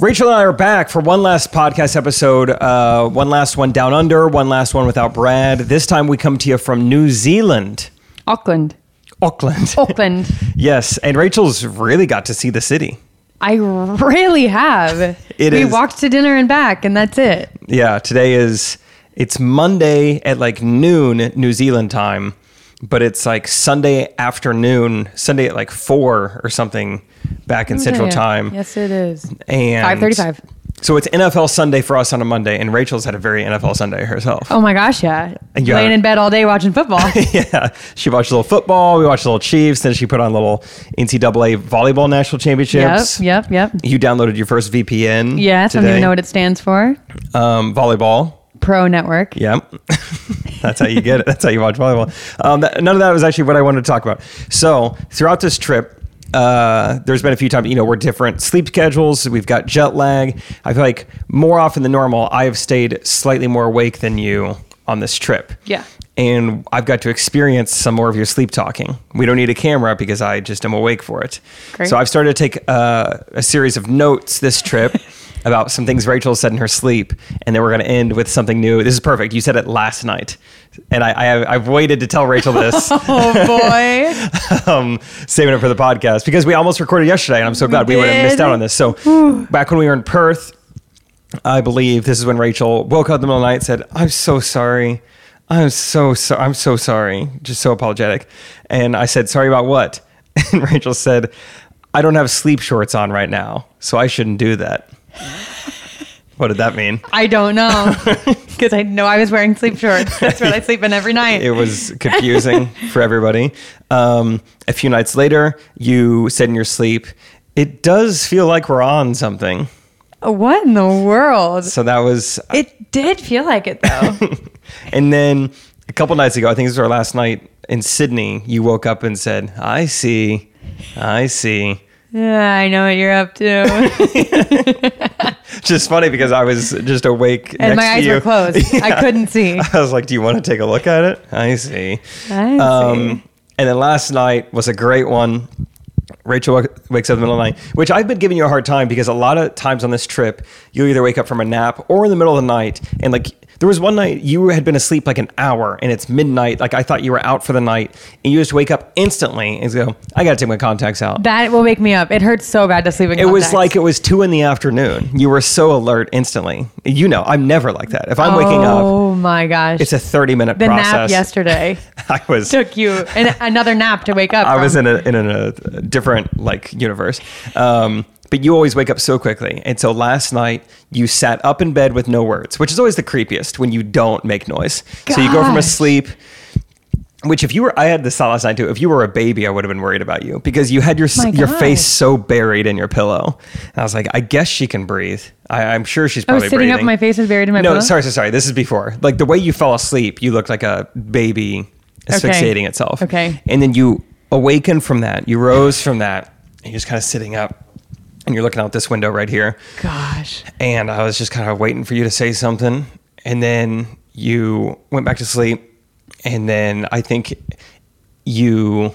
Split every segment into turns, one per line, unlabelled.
Rachel and I are back for one last podcast episode, uh, one last one down under, one last one without Brad. This time we come to you from New Zealand,
Auckland.
Auckland.
Auckland.
yes, and Rachel's really got to see the city.
I really have.
It
we
is-
walked to dinner and back, and that's it.
Yeah, today is it's Monday at like noon New Zealand time, but it's like Sunday afternoon, Sunday at like four or something back in Central
Yeah.
Time.
Yes, it is.
And
5:35.
So it's NFL Sunday for us on a Monday, and Rachel's had a very NFL Sunday herself.
Oh my gosh, yeah.
Yeah.
Laying in bed all day watching football.
yeah, she watched a little football. We watched a little Chiefs. Then she put on a little NCAA volleyball national championships.
yep, yep. Yep.
You downloaded your first VPN.
Yes, I don't even know what it stands for.
Um, volleyball.
Pro Network.
Yep. That's how you get it. That's how you watch volleyball. Um, that, none of that was actually what I wanted to talk about. So throughout this trip, uh, there's been a few times, you know, we're different sleep schedules. We've got jet lag. I feel like more often than normal, I have stayed slightly more awake than you on this trip.
Yeah.
And I've got to experience some more of your sleep talking. We don't need a camera because I just am awake for it.
Great.
So I've started to take uh, a series of notes this trip about some things Rachel said in her sleep, and then we're going to end with something new. This is perfect. You said it last night, and I, I I've waited to tell Rachel this,
Oh boy.
um, saving it for the podcast because we almost recorded yesterday, and I'm so glad we, would have missed out on this. So back when we were in Perth, I believe this is when Rachel woke up in the middle of the night and said, "I'm so sorry." I'm so so I'm so sorry. Just so apologetic. And I said, "Sorry about what?" And Rachel said, "I don't have sleep shorts on right now, so I shouldn't do that." what did that mean?
I don't know. Because I know I was wearing sleep shorts. That's what I sleep in every night.
It was confusing for everybody. Um, a few nights later, you said in your sleep, "It does feel like we're on something."
what in the world?
So that was
It did feel like it though.
And then a couple nights ago, I think this was our last night in Sydney, you woke up and said, I see, I see.
Yeah, I know what you're up to.
Just funny because I was just awake.
And my eyes were closed. I couldn't see.
I was like, Do you want to take a look at it? I see.
I
Um,
see.
and then last night was a great one. Rachel wa- wakes up in the middle of the night, which I've been giving you a hard time because a lot of times on this trip, you'll either wake up from a nap or in the middle of the night. And like, there was one night you had been asleep like an hour and it's midnight. Like, I thought you were out for the night and you just wake up instantly and go, I got to take my contacts out.
That will wake me up. It hurts so bad to sleep in
It was like it was two in the afternoon. You were so alert instantly. You know, I'm never like that. If I'm waking up,
Oh my gosh.
it's a 30 minute
the
process.
nap yesterday
I was
took you another nap to wake up.
I was in a in a, different like universe. Um, but you always wake up so quickly, and so last night you sat up in bed with no words, which is always the creepiest when you don't make noise. So you go from
Gosh.
asleep. Which, if you were, I had this thought last night too. If you were a baby, I would have been worried about you because you had your
My
your face so buried in your pillow. And I was like, I guess she can breathe. I, I'm sure she's probably I
was sitting
breathing.
up. My face is buried in my
no,
pillow.
sorry, sorry, sorry. This is before. Like the way you fell asleep, you looked like a baby asphyxiating itself.
Okay.
And then you awakened from that. You rose from that. And you're just kind of sitting up and you're looking out this window right here.
Gosh.
And I was just kind of waiting for you to say something. And then you went back to sleep. And then I think you.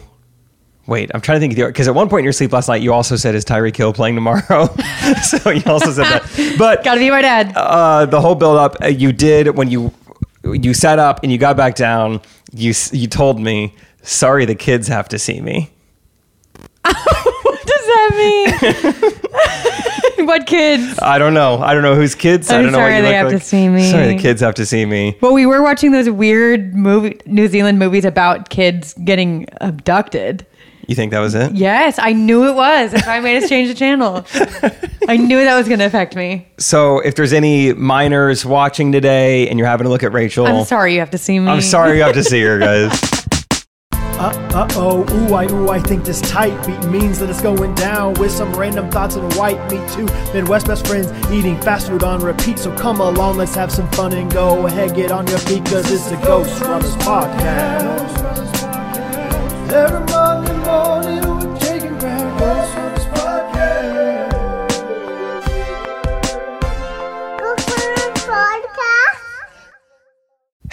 Wait, I'm trying to think because at one point in your sleep last night, you also said, "Is Tyreek Hill playing tomorrow?" so you also said that. But
Gotta be my dad.
uh, the whole build up uh, you did when you you sat up and you got back down. You you told me, "Sorry, the kids have to see me."
what does that mean? what kids?
I don't know. I don't know whose kids. I
I'm
don't know
sorry they
look
have
like.
to see me.
Sorry, the kids have to see me.
Well, we were watching those weird movie, New Zealand movies about kids getting abducted.
You think that was it?
Yes, I knew it was. That's why I made us change the channel. I knew that was going to affect me.
So if there's any minors watching today and you're having to look at Rachel,
I'm sorry you have to see me.
I'm sorry you have to see her, guys.
Uh, uh oh, ooh, I, ooh, I think this tight beat means that it's going down with some random thoughts and white meat too. Midwest best friends eating fast food on repeat. So come along, let's have some fun and go ahead, get on your feet, cause it's the Ghostrunners Podcast. Every Monday morning,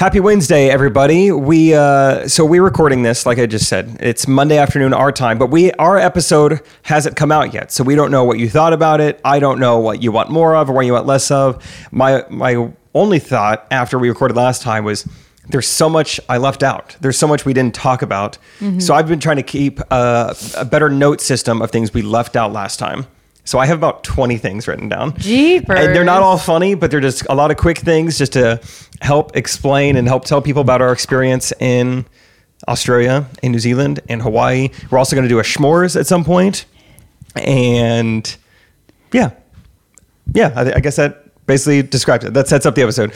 Happy Wednesday, everybody. We uh, so we're recording this, like I just said. It's Monday afternoon our time, but we our episode hasn't come out yet, so we don't know what you thought about it. I don't know what you want more of or what you want less of. My my only thought after we recorded last time was there's so much I left out. There's so much we didn't talk about. So I've been trying to keep a, a better note system of things we left out last time. So I have about 20 things written down.
Jeepers.
And they're not all funny, but they're just a lot of quick things just to help explain and help tell people about our experience in Australia, in New Zealand, and Hawaii. We're also going to do a s'mores at some point. And yeah. Yeah, I, I guess that basically describes it. That sets up the episode.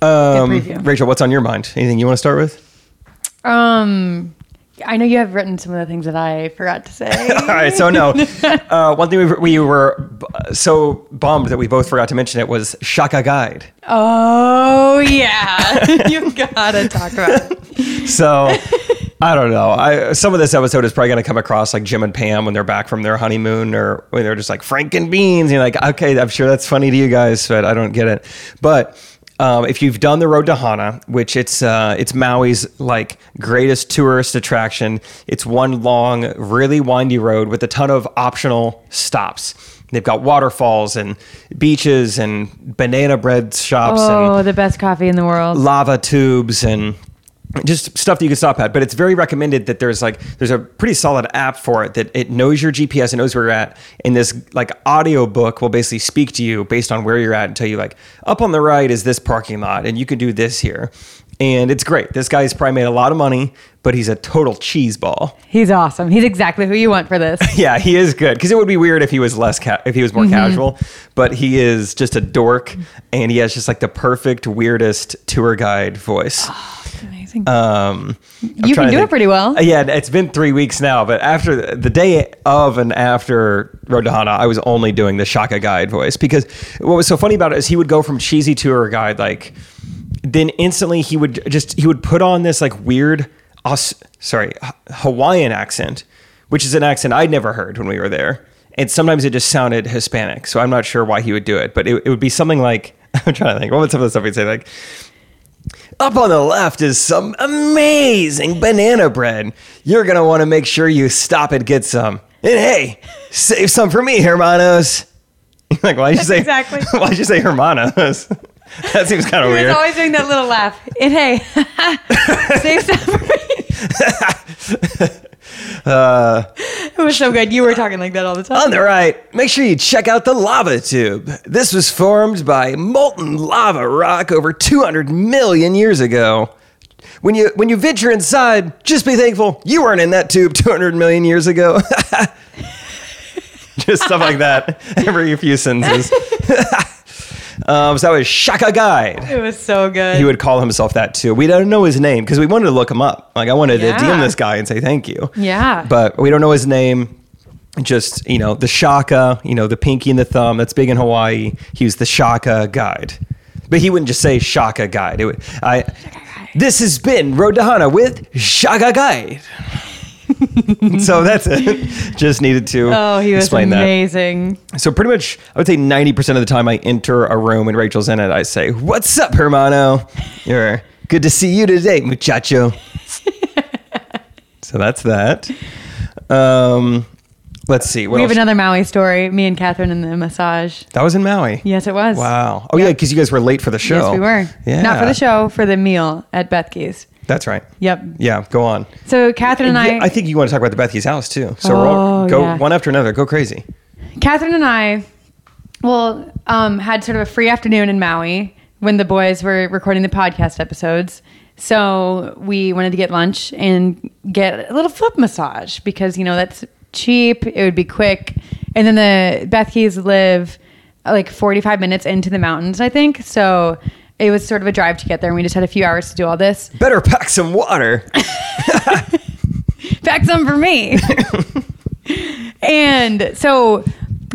Um. Rachel, what's on your mind? Anything you want to start with?
Um, I know you have written some of the things that I forgot to say.
All right, so no. Uh, one thing we, we were b- so bummed that we both forgot to mention it was Shaka Guide.
oh yeah, you gotta talk about it.
So I don't know. I some of this episode is probably going to come across like Jim and Pam when they're back from their honeymoon, or when they're just like Frank and Beans. And You're like, okay, I'm sure that's funny to you guys, but I don't get it. But um, if you've done the road to Hana, which it's uh, it's Maui's like greatest tourist attraction, it's one long, really windy road with a ton of optional stops. They've got waterfalls and beaches and banana bread shops and
Oh, the best coffee in the world.
lava tubes and just stuff that you can stop at. But it's very recommended that there's like there's a pretty solid app for it that it knows your GPS and knows where you're at. And this like audio book will basically speak to you based on where you're at and tell you like up on the right is this parking lot and you can do this here. And it's great. This guy's probably made a lot of money, but he's a total cheese ball.
He's awesome. He's exactly who you want for this.
Yeah, he is good because it would be weird if he was less ca- if he was more casual, but he is just a dork and he has just like the perfect weirdest tour guide voice.
Amazing.
Um,
You can do it pretty well.
Uh, Yeah, it's been three weeks now, but after the day of and after Road to Hana, I was only doing the Shaka guide voice because what was so funny about it is he would go from cheesy tour guide like, then instantly he would just he would put on this like weird, Aus- sorry, Hawaiian accent, which is an accent I'd never heard when we were there, and sometimes it just sounded Hispanic. So I'm not sure why he would do it, but it, it would be something like I'm trying to think. What would some of the stuff he'd say like? Up on the left is some amazing banana bread. You're going to want to make sure you stop and get some. And hey, save some for me, hermanos. like, why'd you say
exactly.
Why'd you say hermanos? that seems kind of
He
weird.
was always doing that little laugh. And hey, save some for me.
Uh,
it was so good. You were talking like that all the time.
On the right, make sure you check out the lava tube. This was formed by molten lava rock over 200 million years ago. When you when you venture inside, just be thankful you weren't in that tube 200 million years ago. just stuff like that every few sentences. Um, so that was Shaka Guide.
It was so good.
He would call himself that too. We don't know his name because we wanted to look him up. Like I wanted
Yeah.
to DM this guy and say thank you.
Yeah.
But we don't know his name. Just you know the Shaka, you know the pinky and the thumb. That's big in Hawaii. He was the Shaka guide, but he wouldn't just say Shaka guide. It would. I. This has been Road to Hana with Shaka guide. so that's it. Just needed to
oh, he was
explain that.
amazing.
So pretty much, I would say ninety percent of the time I enter a room and Rachel's in it, I say, "What's up, hermano? You're good to see you today, muchacho." so that's that. Um, let's see.
We have
else?
another Maui story. Me and Kathryn in the massage.
that was in Maui.
Yes, it was.
Wow. Oh yeah, because you guys were late for the show.
Yes, we were.
Yeah.
Not for the show, for the meal at Bethke's.
That's right.
Yep.
Yeah. Go on.
So Kathryn and I,
I think you want to talk about the Bethke's house too. So
Oh,
go
yeah.
one after another. Go crazy.
Kathryn and I, well, um, had sort of a free afternoon in Maui when the boys were recording the podcast episodes. So we wanted to get lunch and get a little foot massage because you know that's cheap. It would be quick, and then the Bethkes live like 45 minutes into the mountains, I think. So it was sort of a drive to get there, and we just had a few hours to do all this.
Better pack some water.
Pack some for me. and so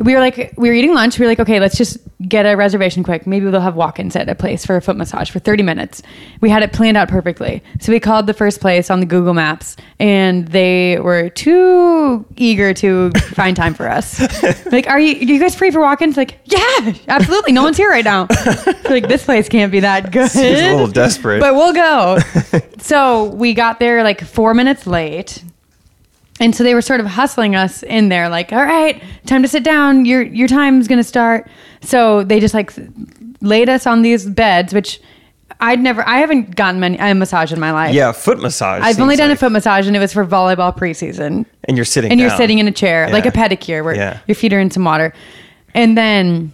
we were like, we were eating lunch. We were like, okay, let's just get a reservation quick. Maybe they'll have walk-ins at a place for a foot massage for 30 minutes. We had it planned out perfectly. So we called the first place on the Google Maps, and they were too eager to find time for us. like, are you, are you guys free for walk-ins? Like, yeah, absolutely. No one's here right now. like, this place can't be that good.
Seems a little desperate.
But we'll go. so we got there like four minutes late. And so they were sort of hustling us in there, like, all right, time to sit down. Your your time's gonna start. So they just like laid us on these beds, which I'd never I haven't gotten many a massage in my life.
yeah, foot massage.
I've only done
like.
a foot massage and it was for volleyball preseason.
And you're sitting
And you're sitting in a chair, like a pedicure where
Yeah.
your feet are in some water. And then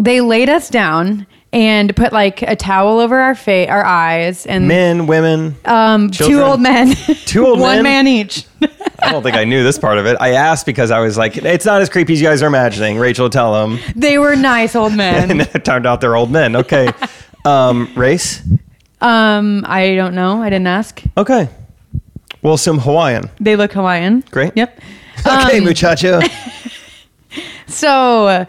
they laid us down and put like a towel over our face, our eyes, and
Men, women.
um, two old men,
Two old
one
men?
man each.
I don't think I knew this part of it. I asked because I was like, it's not as creepy as you guys are imagining. Rachel, tell them.
they were nice old
And
men.
it turned out they're old men. Okay. um, race?
um, I don't know. I didn't ask.
Okay. We'll assume Hawaiian.
They look Hawaiian.
Great.
Yep.
Okay,
Um,
muchacho.
So, uh,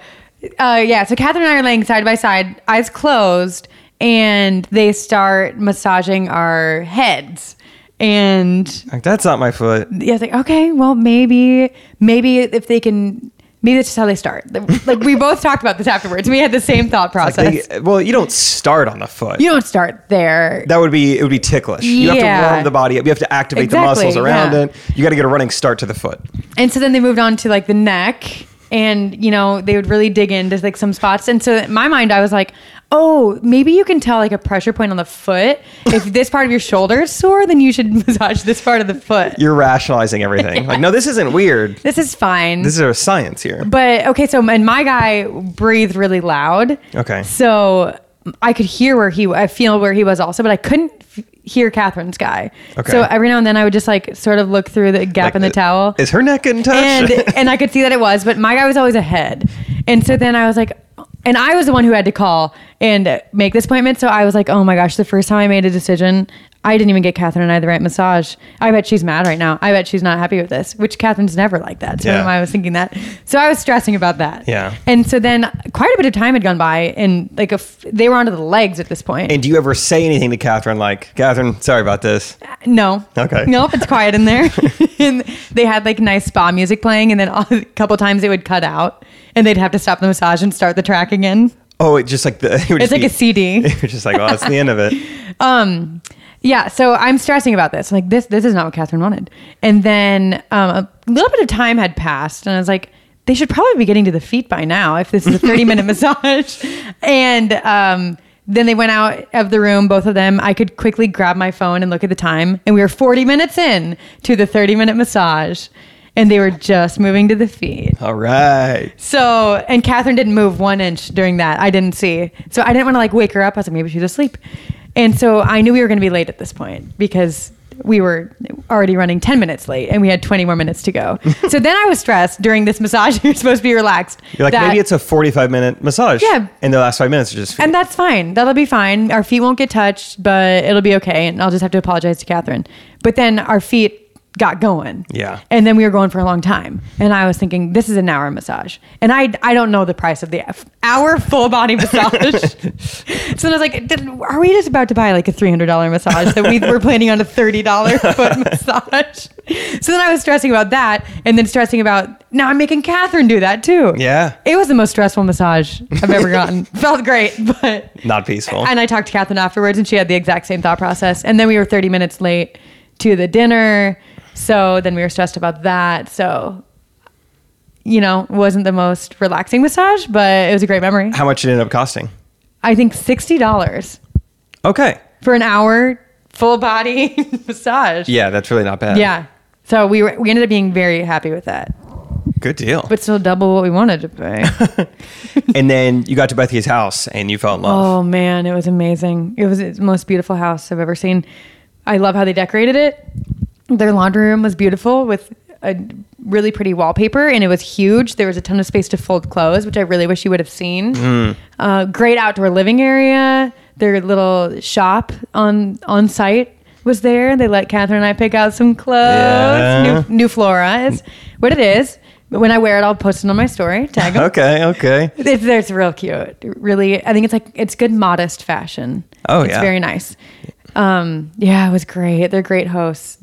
yeah. So Kathryn and I are laying side by side, eyes closed, and they start massaging our heads. And
Like, That's not my foot.
yeah, it's like, okay, well, maybe, maybe if they can, maybe that's just how they start. Like we both talked about this afterwards. We had the same thought
Like
process.
they, well, you don't start on the foot.
you don't start there.
that would be it would be ticklish. You have
Yeah.
to warm the body up. You have to activate
Exactly,
the muscles around
yeah.
it. You got to get a running start to the foot.
And so then they moved on to like the neck and you know, they would really dig into like some spots. And so in my mind I was like, "Oh, maybe you can tell like a pressure point on the foot. If this part of your shoulder is sore, then you should massage this part of the foot."
You're rationalizing everything. Like, no, this isn't weird.
This is fine.
This is a science here.
but okay, so and my guy breathed really loud.
Okay.
So I could hear where he I feel where he was also, but I couldn't f- hear Kathryn's guy.
Okay.
So every now and then I would just like sort of look through the gap
Like,
in the
uh,
towel.
Is her neck getting touched?
and and I could see that it was, but my guy was always ahead. And so then I was like, and I was the one who had to call and make this appointment. So I was like, oh my gosh, the first time I made a decision, I didn't even get Kathryn and I the right massage. I bet she's mad right now. I bet she's not happy with this, which Kathryn's never like that. So
Yeah.
I was thinking that. So I was stressing about that.
Yeah.
And so then quite a bit of time had gone by and like a f- they were onto the legs at this point.
and do you ever say anything to Kathryn like, Kathryn, sorry about this?
No.
Okay.
Nope, it's quiet in there. and they had like nice spa music playing, and then a couple times it would cut out, and they'd have to stop the massage and start the track again.
Oh, it just like the it would
It's
just
like
be-
a CD.
You're just like, well, that's the end of it.
Um, yeah. So I'm stressing about this. Like this, this is not what Kathryn wanted. And then um, a little bit of time had passed, and I was like, they should probably be getting to the feet by now if this is a 30 minute massage. And um, then they went out of the room, both of them. I could quickly grab my phone and look at the time, and we were 40 minutes in to the 30 minute massage, and they were just moving to the feet.
All right.
So, and Kathryn didn't move one inch during that. I didn't see. So I didn't want to like wake her up. I was like, maybe she's asleep. And so I knew we were going to be late at this point because we were already running 10 minutes late and we had 20 more minutes to go. so then I was stressed during this massage. You're supposed to be relaxed.
You're like,
that-
maybe it's a 45 minute massage.
Yeah.
And the last five minutes are just.
and that's fine. That'll be fine. Our feet won't get touched, but it'll be okay. And I'll just have to apologize to Kathryn. But then our feet got going.
Yeah.
And then we were going for a long time. And I was thinking, this is an hour massage. And I, I don't know the price of the f- hour full body massage. so then I was like, are we just about to buy like a $300 massage that we were planning on a $30 foot massage? So then I was stressing about that and then stressing about, now I'm making Kathryn do that too.
Yeah.
It was the most stressful massage I've ever gotten. Felt great, but
Not peaceful.
and I talked to Kathryn afterwards, and she had the exact same thought process. And then we were 30 minutes late to the dinner, so then we were stressed about that. So, you know, wasn't the most relaxing massage, but it was a great memory.
How much did it end up costing?
I think sixty dollars
Okay.
for an hour full body massage.
Yeah, that's really not bad.
yeah. So we were we ended up being very happy with that,
Good deal.
but still double what we wanted to pay.
and then you got to Bethke's house and you fell in love.
Oh man, it was amazing. It was the most beautiful house I've ever seen. I love how they decorated it. Their laundry room was beautiful with a really pretty wallpaper and it was huge. There was a ton of space to fold clothes, which I really wish you would have seen. Uh, great outdoor living area. Their little shop on on site was there. They let Kathryn and I pick out some clothes.
Yeah.
New, New Flora is what it is. But when I wear it, I'll post it on my story. Tag 'em.
Okay, okay.
It's, it's real cute. Really, I think it's like it's good modest fashion.
Oh,
it's
yeah.
very nice. Um, yeah, it was great. They're great hosts.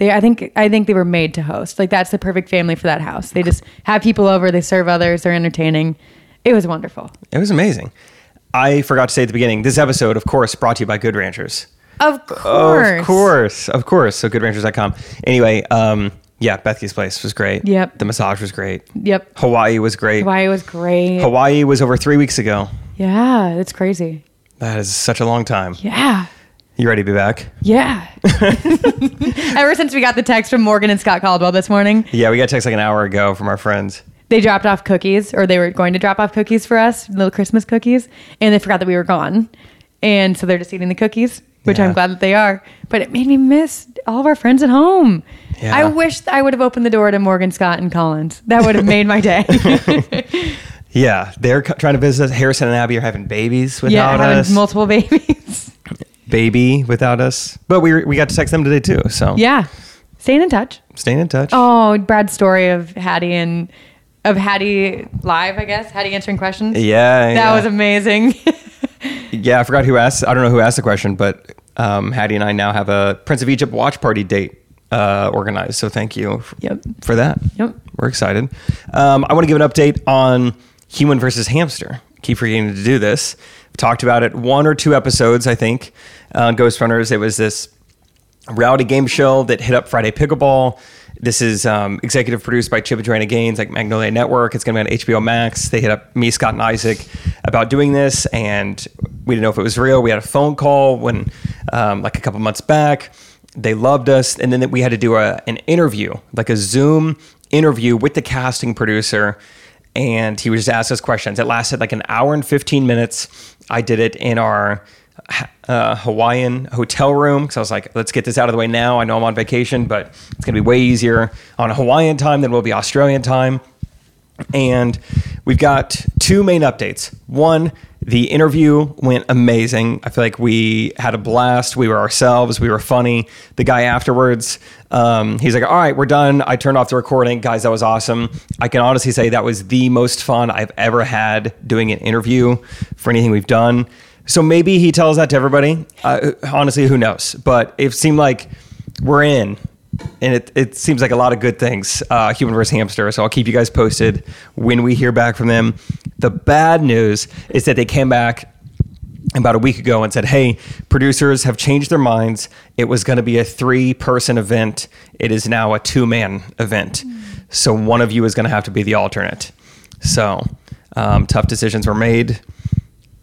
They, I think, I think they were made to host. Like that's the perfect family for that house. They just have people over. They serve others. They're entertaining. It was wonderful.
It was amazing. I forgot to say at the beginning, this episode, of course, brought to you by Good Ranchers.
Of course.
Of course, of course. So goodranchers.com. Anyway, um, yeah, Bethke's place was great.
Yep.
The massage was great.
Yep.
Hawaii was great.
Hawaii was great.
Hawaii was over three weeks ago.
Yeah, it's crazy.
That is such a long time.
Yeah.
You ready to be back?
Yeah. Ever since we got the text from Morgan and Scott Caldwell this morning,
Yeah, we got a text like an hour ago from our friends.
they dropped off cookies, or they were going to drop off cookies for us, little Christmas cookies, and they forgot that we were gone. And so they're just eating the cookies, which
Yeah.
I'm glad that they are. But it made me miss all of our friends at home.
Yeah.
I wish I would have opened the door to Morgan, Scott, and Collins. That would have made my day.
Yeah, they're trying to visit. Us. Harrison and Abby are having babies
yeah,
without us.
having multiple babies.
Baby without us. But we, we got to text them today too. So
yeah. Staying in touch.
staying in touch.
Oh, Brad's story of Hattie and of Hattie live, I guess. Hattie answering questions.
Yeah.
That
yeah.
was amazing.
Yeah, I forgot who asked. I don't know who asked the question, but um, Hattie and I now have a Prince of Egypt watch party date uh, organized. So thank you f-
Yep.
for that.
Yep.
We're excited. Um, I want to give an update on human versus hamster. Keep forgetting to do this. Talked about it one or two episodes, I think. Uh, Ghostrunners, it was this reality game show that hit up Friday Pickleball. This is um, executive produced by Chip and Joanna Gaines, like Magnolia Network. It's going to be on HBO Max. They hit up me, Scott, and Isaac about doing this, and we didn't know if it was real. We had a phone call when, um, like a couple months back. They loved us, and then we had to do a, an interview, like a Zoom interview with the casting producer, and he was just ask us questions. It lasted like an hour and fifteen minutes. I did it in our uh, Hawaiian hotel room because I was like, let's get this out of the way now. I know I'm on vacation, but it's going to be way easier on Hawaiian time than it will be Australian time. And we've got two main updates. One, the interview went amazing. I feel like we had a blast. We were ourselves. We were funny. The guy afterwards, um, he's like, "All right, we're done." I turned off the recording, guys. That was awesome. I can honestly say that was the most fun I've ever had doing an interview for anything we've done. So maybe he tells that to everybody. Uh, honestly, who knows? But it seemed like we're in and it, it seems like a lot of good things uh, human versus hamster. So i'll keep you guys posted when we hear back from them. The bad news is that they came back about a week ago and said hey producers have changed their minds. It was going to be a three person event. It is now a two man event. So one of you is going to have to be the alternate. So um, tough decisions were made.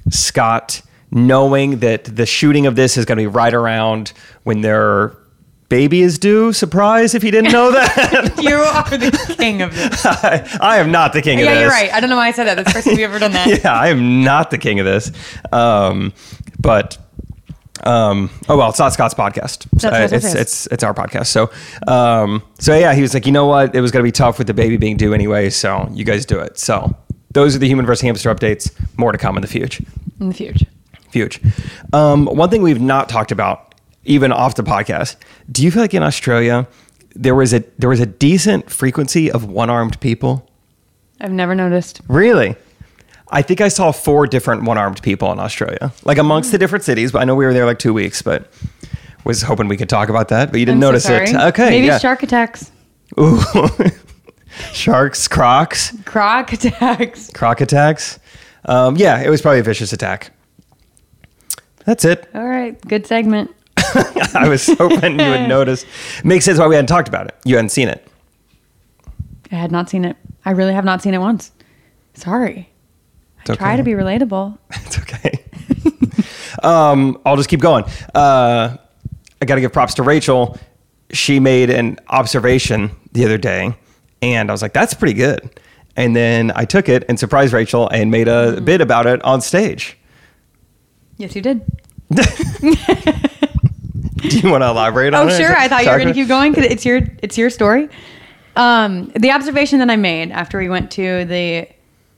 Scott, knowing that the shooting of this is going to be right around when their baby is due. Surprise if you didn't know that.
you are the king of this.
I, I am not the king of this.
yeah, you're right. I don't know why I said that. That's the first time we've ever done that.
Yeah, I am not the king of this. Um, but um, oh well, it's not Scott's podcast. So
That's what it
it's it's it's our podcast. So um, so yeah, he was like, you know what? It was going to be tough with the baby being due anyway. So you guys do it. So those are the human versus hamster updates. More to come in the future.
In the future.
Huge. Um, one thing we've not talked about, even off the podcast, do you feel like in Australia there was a there was a decent frequency of one armed people?
I've never noticed.
Really? I think I saw four different one armed people in Australia, like amongst the different cities. But I know we were there like two weeks, but was hoping we could talk about that, but you didn't
I'm
notice
so
it. Okay,
Maybe
yeah.
shark attacks.
Ooh. Sharks, crocs,
Croc attacks.
croc attacks. Um, yeah, it was probably a vicious attack. That's it.
All right. Good segment.
I was hoping you would notice. Makes sense why we hadn't talked about it. You hadn't seen it.
I had not seen it. I really have not seen it once. Sorry.
It's
I try to be relatable.
It's okay. um, I'll just keep going. Uh, I got to give props to Rachel. She made an observation the other day, and I was like, "That's pretty good." And then I took it and surprised Rachel and made a bit about it on stage.
Yes, you did.
Do you want to elaborate on that?
Oh,
it?
sure. I thought you were going to keep going because it's your it's your story. Um, the observation that I made after we went to the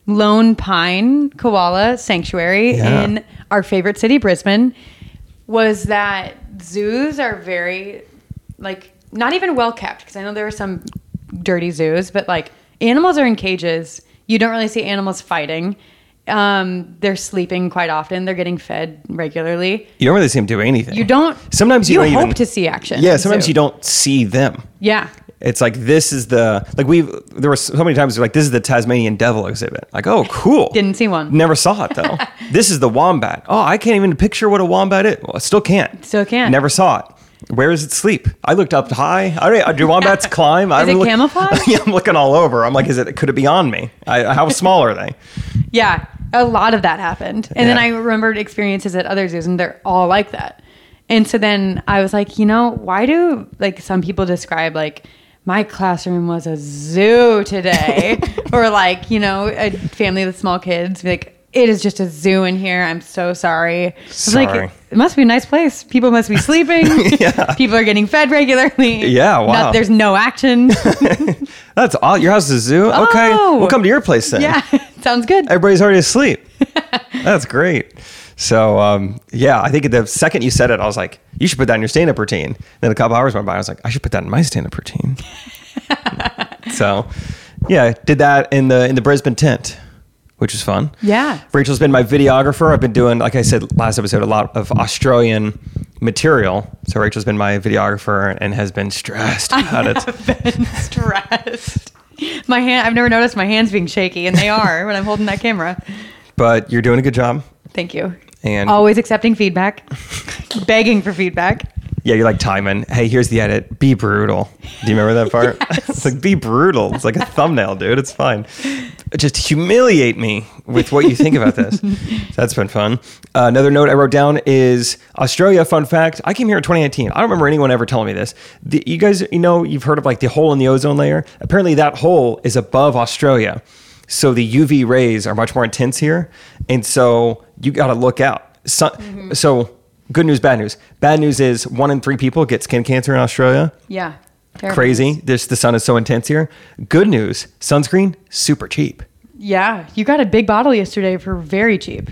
Lone Pine Koala Sanctuary
Yeah.
in our favorite city, Brisbane, was that zoos are very like not even well kept because I know there are some dirty zoos, but like Animals are in cages. You don't really see animals fighting. Um, they're sleeping quite often. They're getting fed regularly.
You don't really see them do anything.
You don't.
Sometimes you,
you
don't
hope
even,
to see action.
Yeah, sometimes
zoo.
you don't see them.
Yeah.
It's like this is the like we there were so many times like this is the Tasmanian devil exhibit. Like oh cool.
Didn't see one.
Never saw it though. this is the wombat. Oh I can't even picture what a wombat is. Well, I still can't.
Still can't.
Never saw it. Where does it sleep? I looked up high. I don't, do wombats climb?
Is
I'm
it camouflage?
yeah, I'm looking all over. I'm like, is it? Could it be on me? I, how small are they?
Yeah, a lot of that happened. And then I remembered experiences at other zoos, and they're all like that. And so then I was like, you know, why do like some people describe like my classroom was a zoo today, or like you know a family with small kids, like it is just a zoo in here. I'm so sorry.
Sorry.
like, it must be a nice place. People must be sleeping.
Yeah.
People are getting fed regularly.
Yeah, wow.
Not- there's no action.
That's all. Your house is a zoo. Okay,
Oh.
we'll come to your place then.
yeah, sounds good.
Everybody's already asleep. That's great. So um, yeah, I think the second you said it, I was like, you should put that in your stand-up routine. Then a couple hours went by, I was like, I should put that in my stand-up routine. so yeah, did that in the in the Brisbane tent, which was fun.
Yeah.
Rachel's been my videographer. I've been doing, like I said last episode, a lot of Australian material. So Rachel's been my videographer and has been stressed about it.
been stressed. My hand, I've never noticed my hands being shaky, and they are when I'm holding that camera.
But you're doing a good job.
Thank you.
And
Always accepting feedback, begging for feedback.
Yeah, you're like Timon. Hey, here's the edit. Be brutal. Do you remember that part? it's like be brutal. It's like a thumbnail, dude. It's fine. Just humiliate me with what you think about this. That's been fun. Uh, another note I wrote down is Australia. Fun fact: I came here in 2019. I don't remember anyone ever telling me this. The, you guys, you know, you've heard of like the hole in the ozone layer. Apparently, that hole is above Australia, so the UV rays are much more intense here, and so you got to look out. So, so good news, bad news. Bad news is one in three people get skin cancer in Australia.
Yeah.
Crazy. This the sun is so intense here. Good news, sunscreen super cheap.
Yeah. You got a big bottle yesterday for very cheap.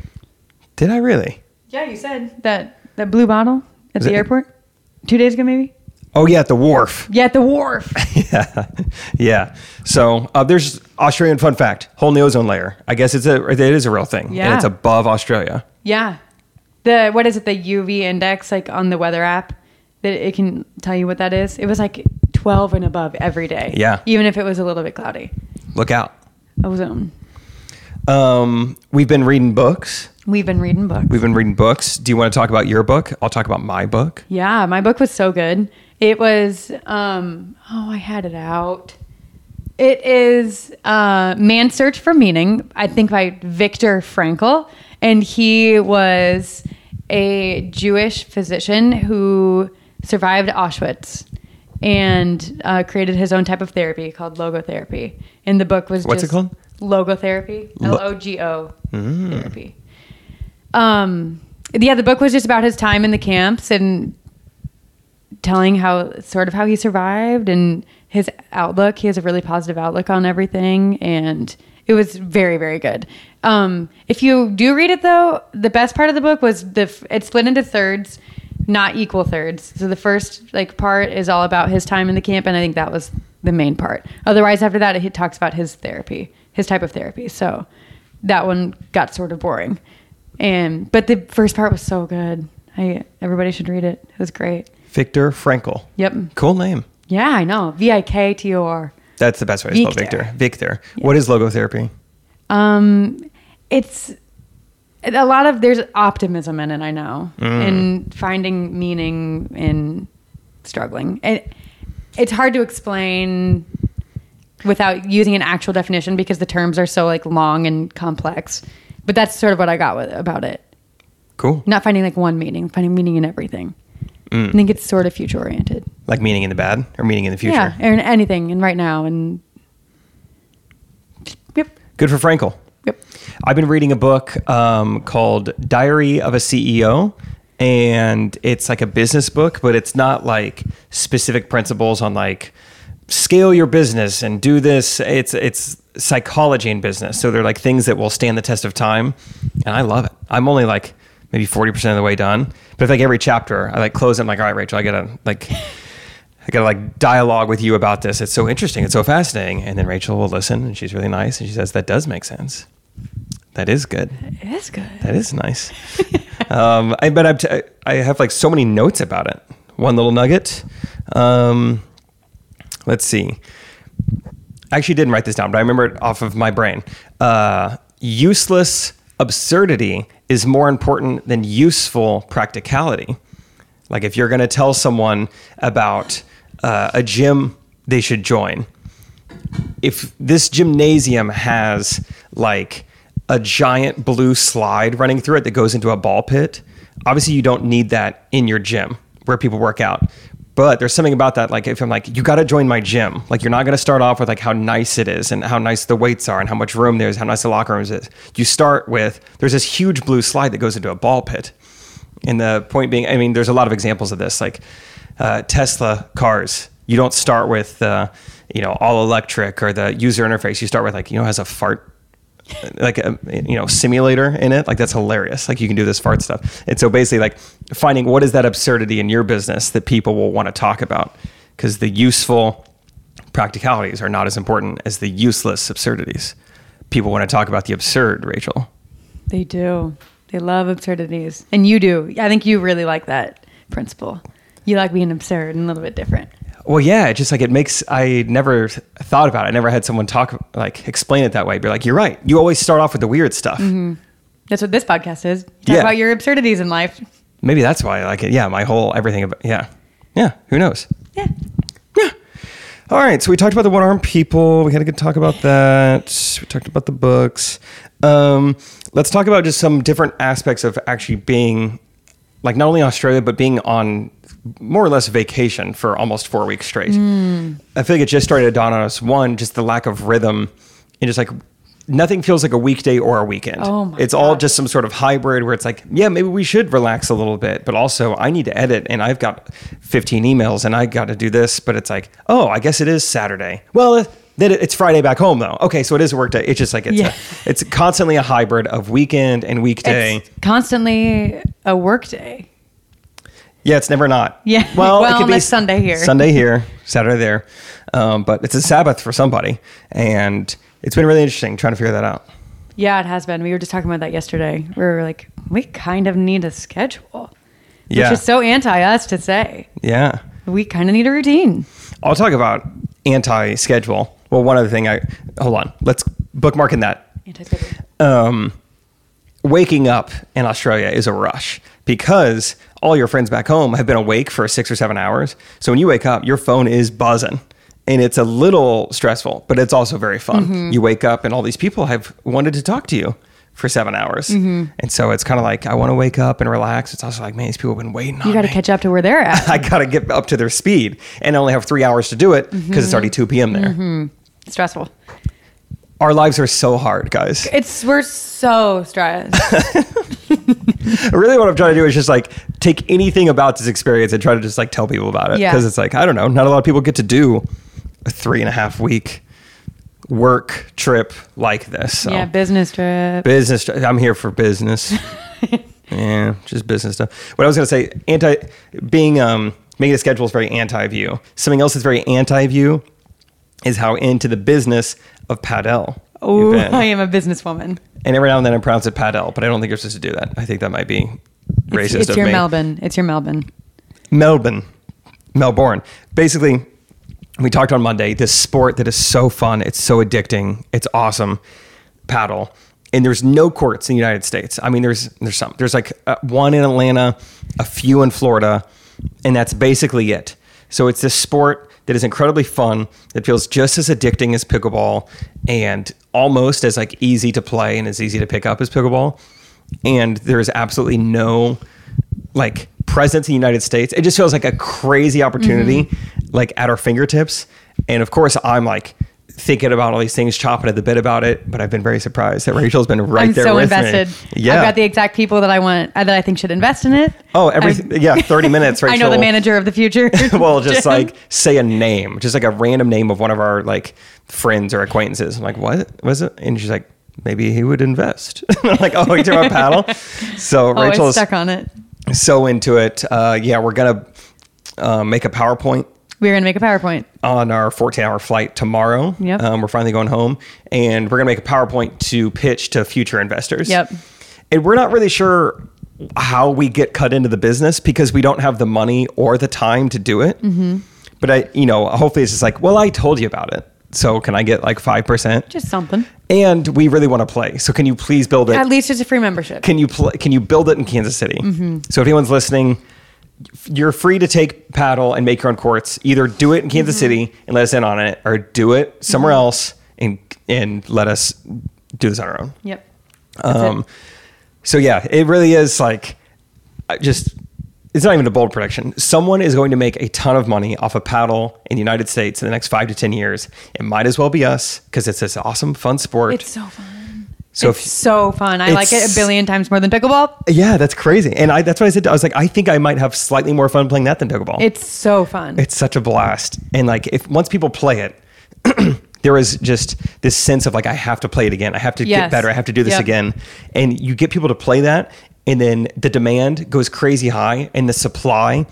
Did I really?
Yeah, you said that that blue bottle at
Was
the
it-
airport two days ago, maybe.
Oh yeah, at the wharf.
Yeah, at the wharf.
yeah, yeah. So uh, there's Australian fun fact: hole in the ozone layer. I guess it's a it is a real thing, and
Yeah.
it's above Australia.
yeah. The what is it? The UV index, like on the weather app, that it can tell you what that is. It was like twelve and above every day.
Yeah.
Even if it was a little bit cloudy.
Look out.
Ozone.
Um, we've been reading books.
We've been reading books.
We've been reading books. Do you want to talk about your book? I'll talk about my book.
Yeah, my book was so good. It was um oh, I had it out. It is uh Man's Search for Meaning, I think by Viktor Frankl, and he was a Jewish physician who survived Auschwitz and uh, created his own type of therapy called logotherapy. And the book was
What's it called?
Logotherapy,
Lo-
L O G O therapy. Um, yeah, the book was just about his time in the camps and telling how sort of how he survived and his outlook. He has a really positive outlook on everything, and it was very very good. Um, if you do read it though, the best part of the book was the it's split into thirds, not equal thirds. So the first like part is all about his time in the camp, and I think that was the main part. Otherwise, after that, it talks about his therapy, his type of therapy. So that one got sort of boring. And but the first part was so good. I everybody should read it. It was great.
Viktor Frankl.
Yep.
Cool name.
Yeah, I know. V I K T O R.
That's the best way to spell
Victor.
Victor. Victor. What is logotherapy?
Um, it's a lot of there's optimism in it. I know,
Mm.
and finding meaning in struggling. And it's hard to explain without using an actual definition because the terms are so like long and complex. But that's sort of what I got with about it.
Cool.
Not finding like one meaning, finding meaning in everything.
Mm.
I think it's sort of future oriented.
Like meaning in the bad or meaning in the future?
Yeah, and anything and right now and yep,
Good for Frankl.
yep.
I've been reading a book um, called Diary of a CEO, and it's like a business book, but it's not like specific principles on like scale your business and do this. It's it's psychology in business, so they're like things that will stand the test of time, and I love it. I'm only like maybe forty percent of the way done, but it's like every chapter, I like close it. I'm like, all right, Rachel, I gotta like. I gotta like dialogue with you about this. It's so interesting. It's so fascinating. And then Rachel will listen, and she's really nice, and she says that does make sense. That is good.
It is good.
That is nice. um, I, but I'm t- I have like so many notes about it. One little nugget. Um, let's see. I actually didn't write this down, but I remember it off of my brain. Uh, useless absurdity is more important than useful practicality. Like if you're going to tell someone about uh, a gym they should join, if this gymnasium has like a giant blue slide running through it that goes into a ball pit, obviously you don't need that in your gym where people work out. But there's something about that, like if I'm like, you got to join my gym. Like you're not going to start off with like how nice it is and how nice the weights are and how much room there is, how nice the locker rooms is. You start with there's this huge blue slide that goes into a ball pit. And the point being, I mean, there's a lot of examples of this, like uh, Tesla cars. You don't start with uh, you know all electric or the user interface. You start with like you know has a fart like a you know simulator in it like that's hilarious like you can do this fart stuff and so basically like finding what is that absurdity in your business that people will want to talk about because the useful practicalities are not as important as the useless absurdities people want to talk about the absurd rachel
They do. They love absurdities. And you do. I think you really like that principle. You like being absurd and a little bit different.
well yeah it just like it makes i never thought about it i never had someone talk like explain it that way be like you're right you always start off with the weird stuff
That's what this podcast is. Talk
Yeah.
about your absurdities in life.
maybe that's why i like it yeah my whole everything about yeah yeah who knows
Yeah. Yeah.
All right, so we talked about the one armed people. We had a good talk about that. We talked about the books. Um, let's talk about just some different aspects of actually being, like, not only Australia, but being on more or less vacation for almost four weeks straight. I feel like it just started to dawn on us. One, just the lack of rhythm, and just like nothing feels like a weekday or a weekend.
Oh my
it's all just some sort of hybrid where it's like, yeah, maybe we should relax a little bit, but also I need to edit and I've got 15 emails and I got to do this, but it's like, oh, I guess it is Saturday. Well, uh, then it's Friday back home though. Okay, so it is a work day. It's just like it's
Yeah.
a, it's constantly a hybrid of weekend and weekday.
It's constantly a work day.
Yeah, it's never not.
Yeah.
Well,
Well,
it could be
Sunday here.
Sunday here, Saturday there. Um, but it's a Sabbath for somebody, and it's been really interesting trying to figure that out.
Yeah, it has been. We were just talking about that yesterday. We were like, we kind of need a schedule.
Yeah.
Which is so anti us to say.
Yeah.
We kind of need a routine.
I'll talk about anti-schedule. Well, one other thing I hold on. Let's bookmark in that.
Anti schedule.
Um, waking up in Australia is a rush because all your friends back home have been awake for six or seven hours. So when you wake up, your phone is buzzing. And it's a little stressful, but it's also very fun. Mm-hmm. You wake up and all these people have wanted to talk to you for seven hours. Mm-hmm. And so it's kind of like, I want to wake up and relax. It's also like, man, these people have been waiting on
You got to catch up to where they're at.
I got to get up to their speed and I only have three hours to do it because it's already mm-hmm. 2 p.m. there.
Stressful.
Our lives are so hard, guys.
It's we're so stressed.
really what I'm trying to do is just like take anything about this experience and try to just like tell people about it.
Yeah.
Because it's like, I don't know, not a lot of people get to do a three and a half week work trip like this. So
yeah, business trip.
business, I'm here for business. yeah, just business stuff. What I was going to say, anti, being, um, making a schedule is very anti view. Something else that's very anti view is how into the business of padel.
Oh. I am a businesswoman.
And every now and then I pronounce it paddle, but I don't think you're supposed to do that. I think that might be racist
It's, it's your
me.
Melbourne. It's your Melbourne.
Melbourne, Melbourne. Basically, we talked on Monday. This sport that is so fun, it's so addicting, it's awesome. Padel, and there's no courts in the United States. I mean, there's there's some. There's like uh, one in Atlanta, a few in Florida, and that's basically it. So it's this sport that is incredibly fun. That feels just as addicting as pickleball, and almost as like easy to play and as easy to pick up as pickleball. And there is absolutely no like presence in the United States. It just feels like a crazy opportunity, mm-hmm. like at our fingertips. And of course, I'm like thinking about all these things, chopping at the bit about it. But I've been very surprised that Rachel's been right
I'm
there
so
with
invested.
me. Yeah.
I've got the exact people that I want uh, that I think should invest in it.
oh, everything. Yeah, 30 minutes. Rachel.
I know the manager of the future.
well, just like say a name, just like a random name of one of our like friends or acquaintances. I'm like, what was it? And she's like, maybe he would invest. I'm like, oh, you talking about padel? So
oh,
Rachel's
stuck on it.
so into it. Uh, yeah, we're gonna uh, make a PowerPoint
We're gonna make a PowerPoint.
on our 14 hour flight tomorrow.
Yep.
Um, we're finally going home and we're going to make a PowerPoint to pitch to future investors.
Yep.
And we're not really sure how we get cut into the business because we don't have the money or the time to do it. Mm-hmm. But I, you know, hopefully it's just like, well, I told you about it. So can I get like 5%?
Just something.
And we really want to play. So can you please build it?
At least it's a free membership.
can you pl- can you build it in Kansas City?
Mm-hmm.
So if anyone's listening, you're free to take padel and make your own courts. Either do it in Kansas
Mm-hmm.
City and let us in on it, or do it somewhere else and and let us do this on our own.
Yep.
Um, so yeah, it really is like just. It's not even a bold prediction. Someone is going to make a ton of money off of padel in the United States in the next five to ten years. It might as well be us because it's this awesome, fun sport.
It's so fun.
So
it's so fun. I like it a billion times more than pickleball.
Yeah, that's crazy. And I that's what I said. I was like, I think I might have slightly more fun playing that than pickleball.
It's so fun.
it's such a blast. And like if once people play it, there is just this sense of like I have to play it again. I have to get better. I have to do this
Yep.
again. And you get people to play that and then the demand goes crazy high and the supply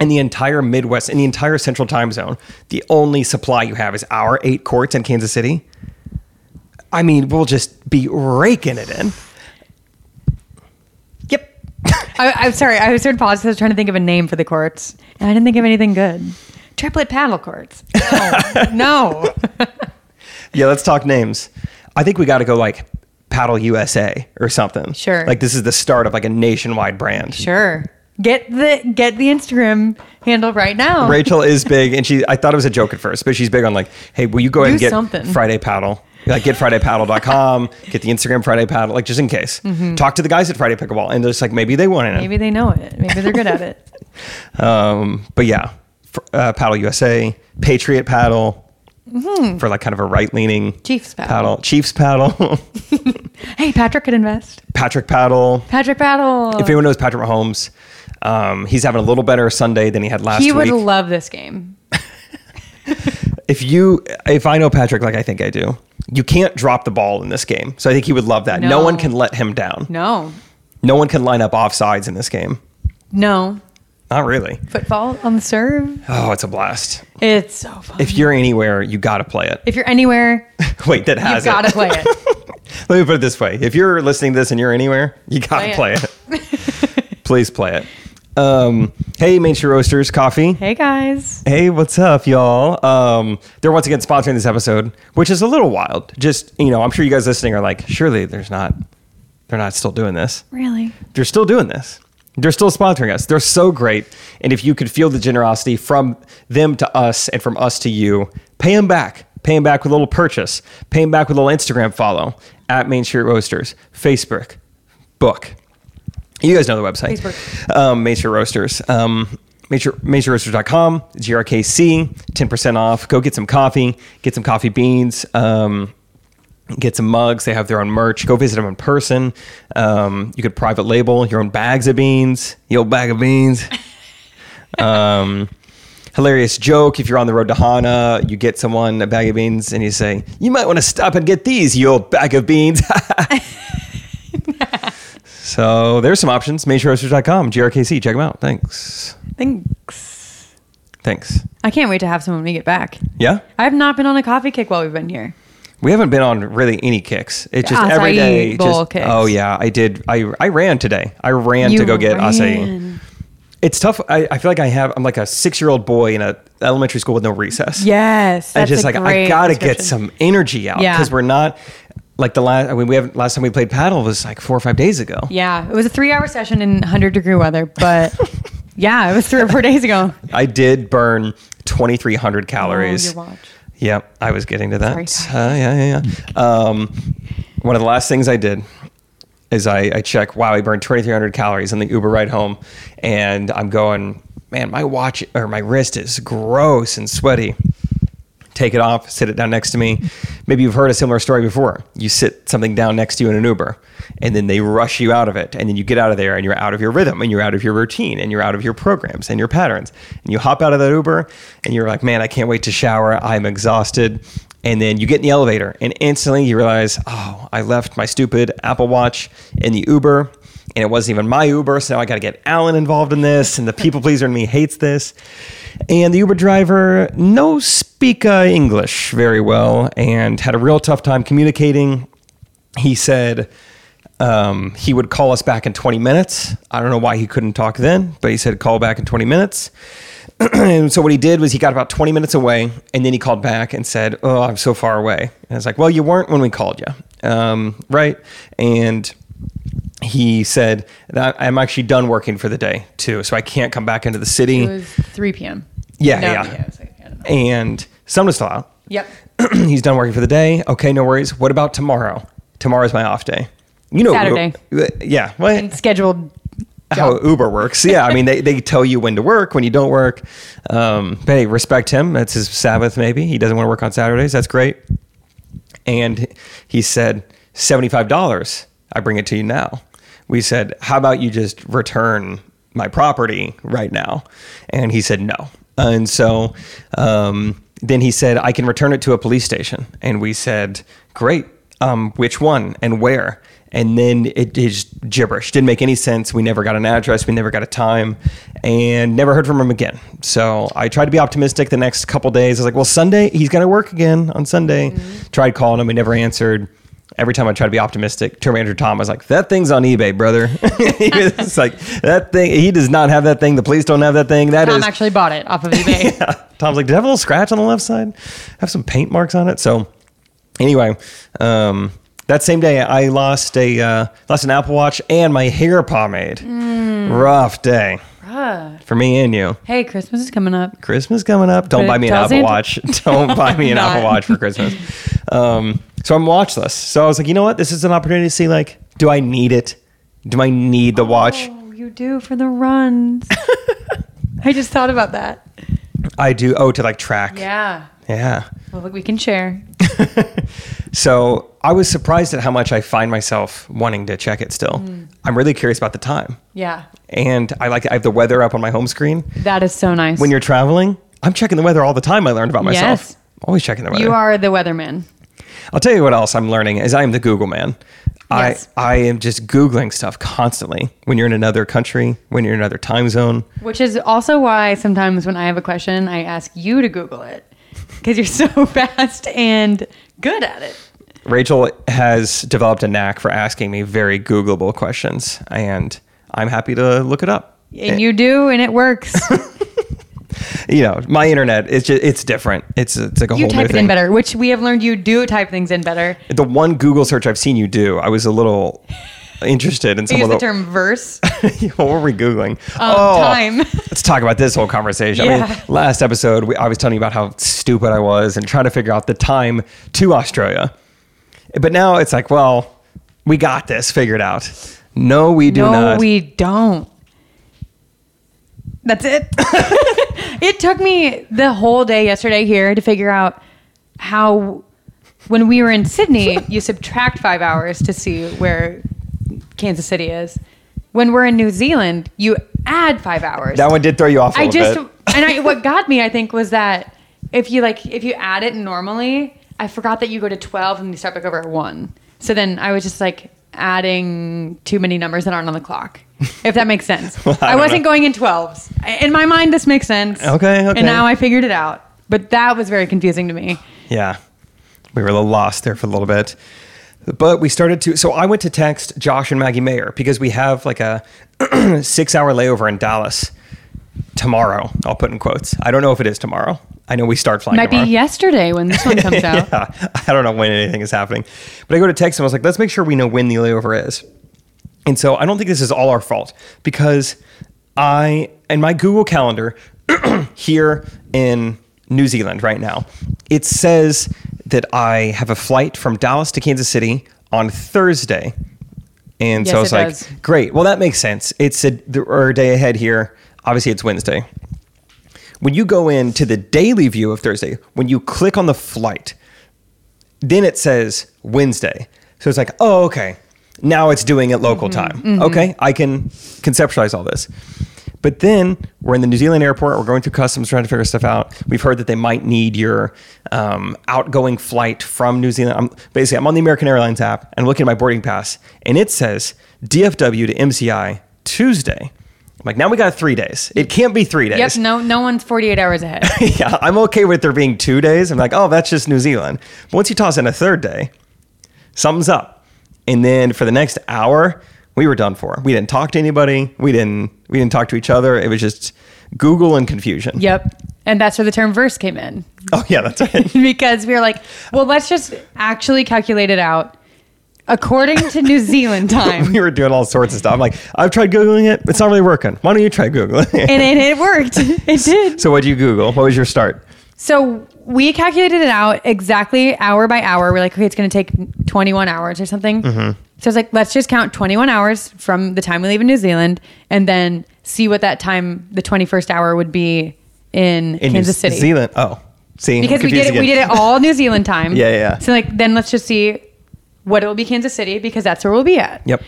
in the entire Midwest, in the entire central time zone, the only supply you have is our eight courts in Kansas City. I mean, we'll just be raking it in. Yep.
I, I'm sorry. I was sort of paused. I was trying to think of a name for the courts, and I didn't think of anything good. Triplett padel courts. No, no.
Yeah, let's talk names. I think we got to go like Paddle USA or something.
Sure.
Like this is the start of like a nationwide brand.
sure. Get the get the Instagram handle right now.
Rachel is big, and she. I thought it was a joke at first, but she's big on like, hey, will you go ahead
Do
and get
something.
Friday Paddle? Like get FridayPaddle.com, get the Instagram Friday Paddle, like just in case. Talk to the guys at Friday Pickleball, and just like maybe they want it.
Mm-hmm. Maybe they know it. Maybe they're good at it.
Um, but yeah, for, uh, Paddle USA, Patriot Paddle. For like kind of a right leaning
Mm-hmm. Chiefs Paddle.
Chiefs Paddle,
Hey, Patrick could invest.
Patrick Paddle.
Patrick Paddle.
If anyone knows Patrick Mahomes, um, he's having a little better Sunday than he had last
he would love this game.
if you, if I know Patrick like I think I do, you can't drop the ball in this game. So I think he would love that. No,
No.
one can let him down.
No,
No one can line up offsides in this game.
no
Not really.
football on the serve.
Oh, it's a blast.
It's so fun.
If you're anywhere, you got to play it.
If you're anywhere,
Wait, that has
got to play it.
Let me put it this way: if you're listening to this and you're anywhere, you got to play
Play
it. Please play it. Um, hey, Main Street Roasters Coffee.
Hey guys.
Hey, what's up, y'all? Um, they're once again sponsoring this episode, which is a little wild. Just you know, I'm sure you guys listening are like, surely there's not, they're not still doing this.
Really?
They're still doing this. They're still sponsoring us. They're so great. And if you could feel the generosity from them to us and from us to you, pay them back. Pay them back with a little purchase. Pay them back with a little Instagram follow at Main Street Roasters, Facebook, book. You guys know the website.
Facebook.
Um, Street Roasters. Um, Major, MainStreetRoasters.com, GRKC, 10% off. Go get some coffee, get some coffee beans. Um, get some mugs. They have their own merch. Go visit them in person. Um, you could private label your own bags of beans, your bag of beans. um, hilarious joke. If you're on the road to Hana, you get someone a bag of beans and you say, You might want to stop and get these, you old bag of beans. so there's some options. MainStreetRoasters.com, GRKC. Check them out. Thanks.
Thanks.
Thanks.
I can't wait to have someone when we get back.
Yeah?
I have not been on a coffee kick while we've been here.
We haven't been on really any kicks. It's just
Acai
every day. Just, oh yeah, I did. I I ran today. I ran to go get acai.
ran.
It's tough. I, I feel like I have. I'm like a six year old boy in a elementary school with no recess.
Yes.
I
That's
just like I gotta get some energy out
Yeah.
because we're not like the last. I mean, we have last time we played padel was like four or five days ago.
Yeah, it was a three-hour session in 100 degree weather, but yeah, it was three or four days ago.
I did burn 2,300 calories.
Oh, your watch.
Yep, I was getting to that.
Sorry.
Uh, yeah, yeah, yeah. Um, one of the last things I did is I, I check, wow, I burned 2,300 calories on the Uber ride home. And I'm going, man, my watch or my wrist is gross and sweaty. Take it off, sit it down next to me. Maybe you've heard a similar story before. You sit something down next to you in an Uber, and then they rush you out of it. And then you get out of there and you're out of your rhythm and you're out of your routine and you're out of your programs and your patterns. And you hop out of that Uber and you're like, man, I can't wait to shower. I'm exhausted. And then you get in the elevator and instantly you realize, oh, I left my stupid Apple Watch in the Uber. And it wasn't even my Uber. So now I got to get Alan involved in this, and the people pleaser in me hates this. And the Uber driver no speak uh, English very well and had a real tough time communicating. He said um, he would call us back in 20 minutes. I don't know why he couldn't talk then, but he said call back in 20 minutes. and so what he did was he got about 20 minutes away and then he called back and said, Oh, I'm so far away. And I was like, Well, you weren't when we called you. Um, right. And he said that I'm actually done working for the day too. So I can't come back into the city.
It was 3 p.m.
Yeah,
No,
yeah.
it was like, I don't know.
and was still out.
Yep.
He's done working for the day. Okay, no worries. What about tomorrow? Tomorrow's my off day. You know,
Saturday.
Yeah. Well,
And scheduled.
how
job.
Uber works. Yeah, I mean, they, they tell you when to work, when you don't work. Um, but hey, respect him. That's his Sabbath, maybe. He doesn't want to work on Saturdays. That's great. And he said, $75. I bring it to you now. We said, how about you just return my property right now? And he said, no. And so um, then he said, I can return it to a police station. And we said, great. Um, which one and where? And then it is gibberish. Didn't make any sense. We never got an address. We never got a time, and never heard from him again. So I tried to be optimistic. The next couple days, I was like, "Well, Sunday he's going to work again on Sunday." Tried calling him. He never answered. Every time I try to be optimistic, Term Manager Tom was like, "That thing's on eBay, brother." it's like, "That thing. He does not have that thing. The police don't have that thing. That is."
Tom actually bought it off of eBay.
Tom's like, "Did it have a little scratch on the left side? Have some paint marks on it?" So anyway, um, that same day I lost a uh, lost an Apple Watch and my hair pomade. Rough day
Rough.
for me and you.
Hey, Christmas is coming up.
Christmas coming up. Don't buy me an Apple Watch. Don't buy me an Apple Watch for Christmas. Um, so I'm watchless. So I was like, you know what? This is an opportunity to see like, do I need it? Do I need the watch?
Oh, you do for the runs. I just thought about that.
I do. Oh, to like track.
Yeah.
Yeah.
Well, we can share.
So I was surprised at how much I find myself wanting to check it still.
Mm.
I'm really curious about the time.
Yeah.
And I like I have the weather up on my home screen.
That is so nice.
When you're traveling, I'm checking the weather all the time. I learned about myself.
Yes.
Always checking the weather.
you are the weatherman.
I'll tell you what else I'm learning is I am the Google man.
Yes.
I I am just googling stuff constantly. When you're in another country, when you're in another time zone.
Which is also why sometimes when I have a question, I ask you to Google it because you're so fast and good at it.
Rachel has developed a knack for asking me very Googleable questions, and I'm happy to look it up.
And you do, and it works.
you know, my internet is just it's different. It's it's like a
you
whole new
type it
thing.
in better, which we have learned you do type things in better.
The one Google search I've seen you do, I was a little interested in some
use
of
the
the.
term verse.
what were we googling?
Um, time.
let's talk about this whole conversation. I mean, last episode we, I was telling you about how stupid I was and trying to figure out the time to Australia, but now it's like, well, we got this figured out. No, we do
no,
not.
we don't. That's it. It took me the whole day yesterday here to figure out how, when we were in Sydney, you subtract five hours to see where Kansas City is. When we're in New Zealand, you add five hours.
that one did throw you off a
I
little
just
bit.
and I what got me I think was that if you like if you add it normally, I forgot that you go to 12 and you start back over at 1. So then I was just like adding too many numbers that aren't on the clock. If that makes sense.
I
I, wasn't
know.
going in 12s. In my mind this makes sense.
Okay, okay.
And now I figured it out. But that was very confusing to me.
Yeah. We were a little lost there for a little bit. But we started to. So I went to text Josh and Maggie Mayer because we have like a six hour layover in Dallas tomorrow. I'll put in quotes. I don't know if it is tomorrow. I know we start flying
Might
tomorrow.
be yesterday when this one comes out.
yeah. I don't know when anything is happening. But I go to text and I was like, let's make sure we know when the layover is. And so I don't think this is all our fault because I, in my Google Calendar here in New Zealand right now, it says that I have a flight from Dallas to Kansas City on Thursday. And so I was like,
does.
great. Well, that makes sense. It's a, a day ahead here. Obviously, it's Wednesday. When you go into the daily view of Thursday, when you click on the flight, then it says Wednesday. So it's like, oh, okay. Now it's doing it local time. Okay, I can conceptualize all this. But then we're in the New Zealand airport. We're going through customs, trying to figure stuff out. We've heard that they might need your um, outgoing flight from New Zealand. I'm, basically, I'm on the American Airlines app and looking at my boarding pass, and it says DFW to MCI Tuesday. I'm like, now we got three days. It can't be three days.
Yep. No, no one's 48 hours ahead.
yeah, I'm okay with there being two days. I'm like, oh, that's just New Zealand. But once you toss in a third day, something's up. And then for the next hour, we were done for. We didn't talk to anybody. We didn't. We didn't talk to each other. It was just Google and confusion.
Yep. And that's where the term verse came in.
Oh yeah, that's right.
because we were like, well, let's just actually calculate it out according to New Zealand time.
we were doing all sorts of stuff. I'm like, I've tried googling it. It's not really working. Why don't you try googling it?
and it, it worked. It did.
so what'd you Google? What was your start?
So we calculated it out exactly hour by hour. We're like, okay, it's going to take 21 hours or something. Mm-hmm. So it's like, let's just count 21 hours from the time we leave in New Zealand and then see what that time, the 21st hour would be in,
In
Kansas
New
City.
Zealand. Oh, see,
Because we did it, we did it all New Zealand time.
Yeah, yeah.
So like, then let's just see what it will be Kansas City because that's where we'll be at.
Yep.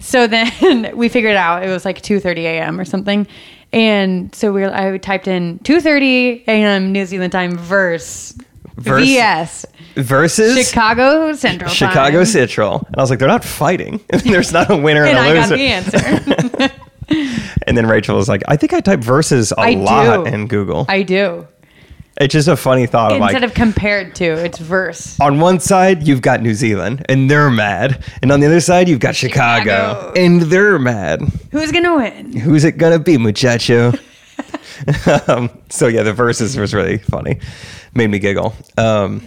So then we figured out. It was like 2:30 a.m. or something, and so we were, I typed in 2:30 a.m. New Zealand time verse,
Verse-
VS
Versus
Chicago Central
Chicago
time.
Central. And I was like, they're not fighting. There's not a winner
and
and, a
I got
loser.
the answer.
And then Rachel was like, I think I typed versus a
I
lot
do.
in Google.
I do
it's just a funny thought. of
instead
like,
of compared to, it's verse.
on one side, you've got New Zealand and they're mad. And on the other side, you've got Chicago,
Chicago.
and they're mad.
Who's gonna win?
Who's it going to be, muchacho? um, so, yeah, the verses was really funny. Made me giggle. Um,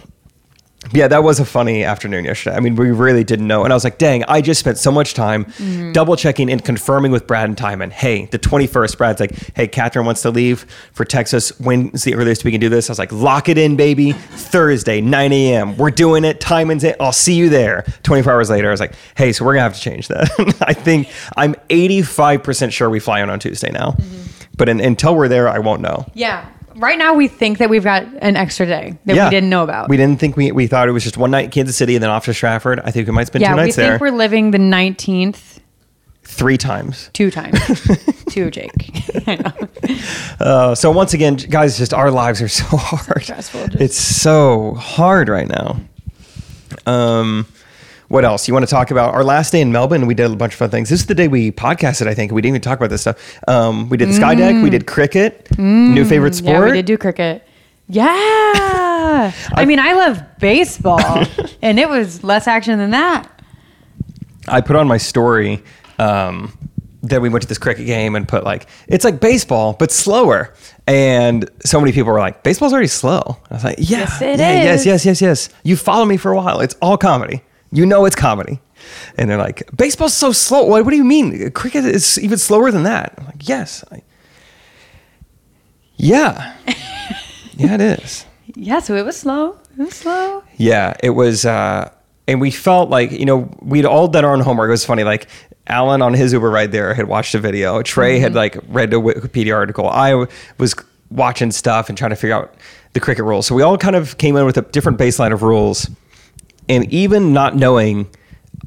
yeah, that was a funny afternoon yesterday. I mean, we really didn't know. And I was like, dang, I just spent so much time
Mm-hmm.
double checking and confirming with Brad and Timon. Hey, the 21st, Brad's like, hey, Kathryn wants to leave for Texas. When's the earliest we can do this? I was like, lock it in, baby. Thursday, 9 a.m. We're doing it. Timon's it. I'll see you there. 24 hours later, I was like, hey, so we're going to have to change that. I think I'm 85% sure we fly in on Tuesday now.
Mm-hmm.
But in, until we're there, I won't know.
Yeah. Right now, we think that we've got an extra day that we didn't know about.
We didn't think we, we thought it was just one night in Kansas City and then off to Stratford. I think we might spend
yeah,
two nights there.
we think we're living the 19th
three times.
two times. two, Jake. I know.
Uh, so once again, guys, just our lives are so hard.
Stressful, just-
It's so hard right now. Um, what else? You want to talk about our last day in Melbourne? We did a bunch of fun things. This is the day we podcasted. I think we didn't even talk about this stuff. Um, we did sky deck. We did cricket. New favorite sport.
Mm. Yeah, we did do cricket. Yeah. I mean, I love baseball, and it was less action than that.
I put on my story um, that we went to this cricket game and put like it's like baseball but slower. And so many people were like, "Baseball's already slow." I was like, "Yeah,
Yes, it
yeah, yes, yes, yes, yes." You follow me for a while. It's all comedy. You know it's comedy. And they're like, "Baseball's so slow." What, what do you mean? Cricket is even slower than that. I'm like, "Yes." I, yeah. yeah, it is.
Yeah, so it was slow. It was slow.
Yeah, it was, uh, and we felt like you know we'd all done our own homework. It was funny, like Alan on his Uber ride there had watched a video. Trey had like read a Wikipedia article. I was watching stuff and trying to figure out the cricket rules. So we all kind of came in with a different baseline of rules, and even not knowing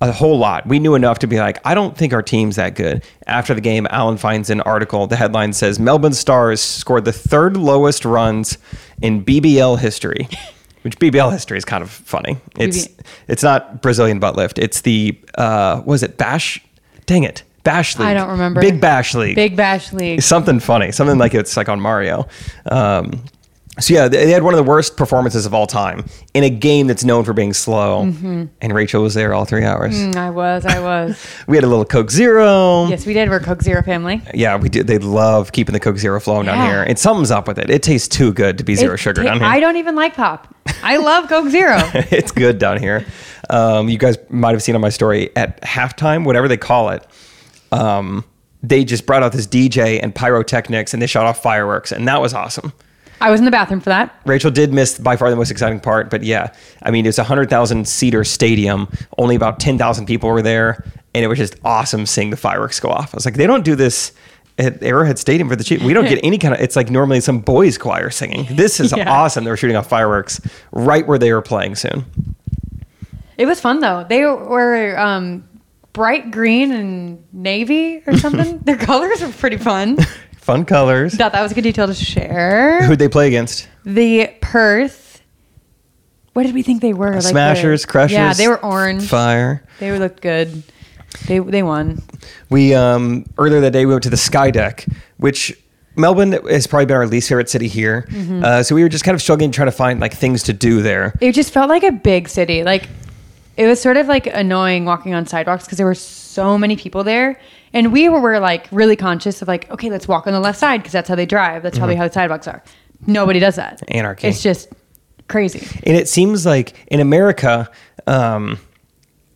a whole lot, we knew enough to be like, I don't think our team's that good. After the game, Alan finds an article. The headline says Melbourne Stars scored the third lowest runs in BBL history. Which BBL history is kind of funny. It's it's not Brazilian butt lift. It's the uh, was it Bash? Dang it, Bash League.
I don't remember.
Big Bash League.
Big Bash League.
something funny, something like it's like on Mario. Um, so yeah, they had one of the worst performances of all time in a game that's known for being slow. And Rachel was there all three hours.
Mm, I was, I was.
We had a little Coke Zero.
yes, we did. We're Coke Zero family.
Yeah, we did. They love keeping the Coke Zero flowing down here. And something's up with it. It tastes too good to be zero
It
sugar
ta-
down here.
I don't even like pop. I love Coke Zero.
it's good down here. Um, you guys might have seen on my story at halftime, whatever they call it. Um, they just brought out this DJ and pyrotechnics, and they shot off fireworks, and that was awesome.
I was in the bathroom for that.
Rachel did miss by far the most exciting part, but yeah, I mean it's a hundred thousand seater stadium. Only about ten thousand people were there, and it was just awesome seeing the fireworks go off. I was like, they don't do this at Arrowhead Stadium for the Chiefs. We don't get any kind of. It's like normally some boys choir singing. This is
Yeah.
awesome. They were shooting off fireworks right where they were playing soon.
It was fun though. They were um, bright green and navy or something. Their colors were pretty fun.
Fun colors.
Thought that was a good detail to share.
Who'd they play against?
The Perth. What did we think they were? Like the-
Smashers, Crushers.
Yeah, they were orange.
Fire.
They looked good. They they won.
We um earlier that day we went to the Sky Deck, which Melbourne has probably been our least favorite city here.
Mm-hmm.
Uh, so we were just kind of struggling trying to find like things to do there.
It just felt like a big city. Like it was sort of like annoying walking on sidewalks because there were so many people there, and we were, like really conscious of like, okay, let's walk on the left side because that's how they drive. That's probably how the sidewalks are. Nobody does that.
Mm-hmm. Anarchy.
It's just crazy.
And it seems like in America, um,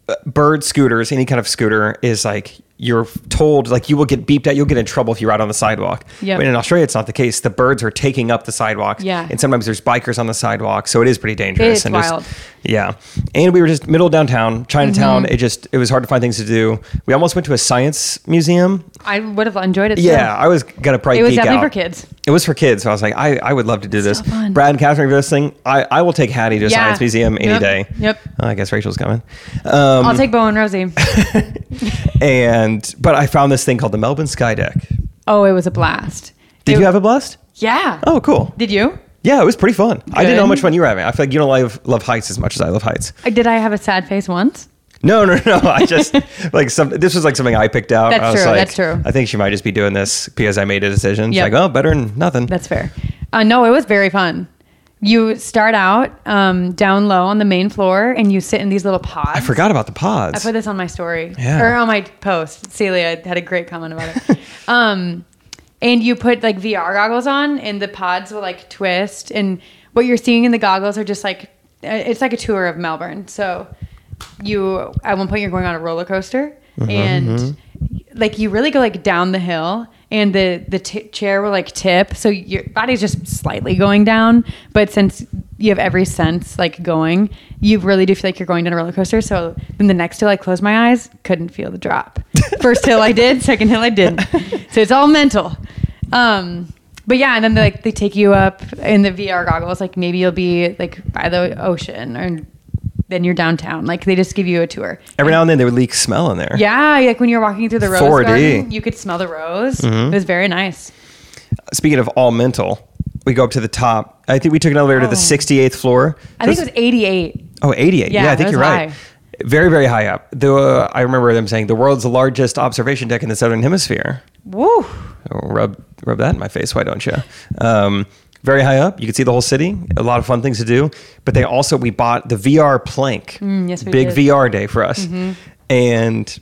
uh, bird scooters, any kind of scooter, is like you're told like you will get beeped at, you'll get in trouble if you're out on the sidewalk.
Yep.
But in Australia, it's not the case. The birds are taking up the sidewalk.
Yeah.
And sometimes there's bikers on the sidewalk, so it is pretty dangerous.
is
and just-
wild.
yeah. And we were just middle of downtown, Chinatown.
Mm-hmm.
It just it was hard to find things to do. We almost went to a science museum.
I would have enjoyed it. too.
Yeah, I was gonna probably.
It was definitely
out.
for kids.
It was for kids. So I was like, I, I would love to do this.
So fun.
Brad and Kathryn, if you're listening, I, I will take Hattie to a
Yeah.
science museum any
Yep.
day.
Yep.
Uh, I guess Rachel's coming. Um,
I'll take Bo and Rosie.
and but I found this thing called the Melbourne Sky Deck.
oh, it was a blast.
Did
It-
you have a blast?
Yeah.
Oh, cool.
Did you?
Yeah, it was pretty fun. I didn't know how
Good.
much fun you were having. I feel like you don't love love heights as much as I love heights.
Uh, Did I have a sad face once?
No, no, no. I just like some. This was like something I picked out.
That's
I was
true,
like,
that's true.
I think she might just be doing this because I made a decision. She's
Yep.
like, oh, better than nothing.
That's fair. Uh, no, it was very fun. You start out um, down low on the main floor and you sit in these little pods.
I forgot about the pods.
I put this on my story
Yeah.
or on my post. Celia had a great comment about it. um, and you put like VR goggles on, and the pods will like twist, and what you're seeing in the goggles are just like uh, it's like a tour of Melbourne. So you at one point you're going on a roller coaster, and like you really go like down the hill. And the the t- chair will like tip, so your body's just slightly going down. But since you have every sense like going, you really do feel like you're going down a roller coaster. So then the next hill I closed my eyes, couldn't feel the drop. First hill I did, second hill I didn't. So it's all mental. Um, but yeah, and then they like they take you up in the VR goggles. Like maybe you'll be like by the ocean, or then you're downtown. Like they just give you a tour.
Every now and then they would leak smell in there.
Yeah, like when you're walking through the rose
4D.
garden, you could smell the rose.
Mm-hmm.
It was very nice.
Speaking of all mental, we go up to the top. I think we took an elevator to the
Oh.
68th floor.
I think it was 88.
Oh, 88. Yeah,
Yeah,
I think you're right. Very, very high up. The, uh, I remember them saying the world's largest observation deck in the southern hemisphere.
Woo!
Oh, rub, rub that in my face. Why don't you? Um, very high up. You can see the whole city. A lot of fun things to do. But they also, we bought the VR plank.
Mm, yes,
Big
did. Mm-hmm.
VR day for us. And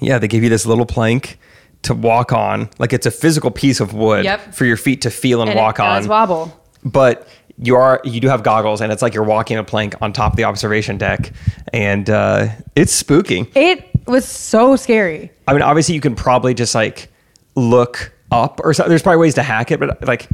yeah, they give you this little plank to walk on. Like it's a physical piece of wood
Yep.
for your feet to feel and,
And
walk
it does
on
wobble.
but you are you do have goggles and it's like you're walking a plank on top of the observation deck and uh, it's spooky
It was so scary.
i mean obviously you can probably just like look up or so, there's probably ways to hack it but like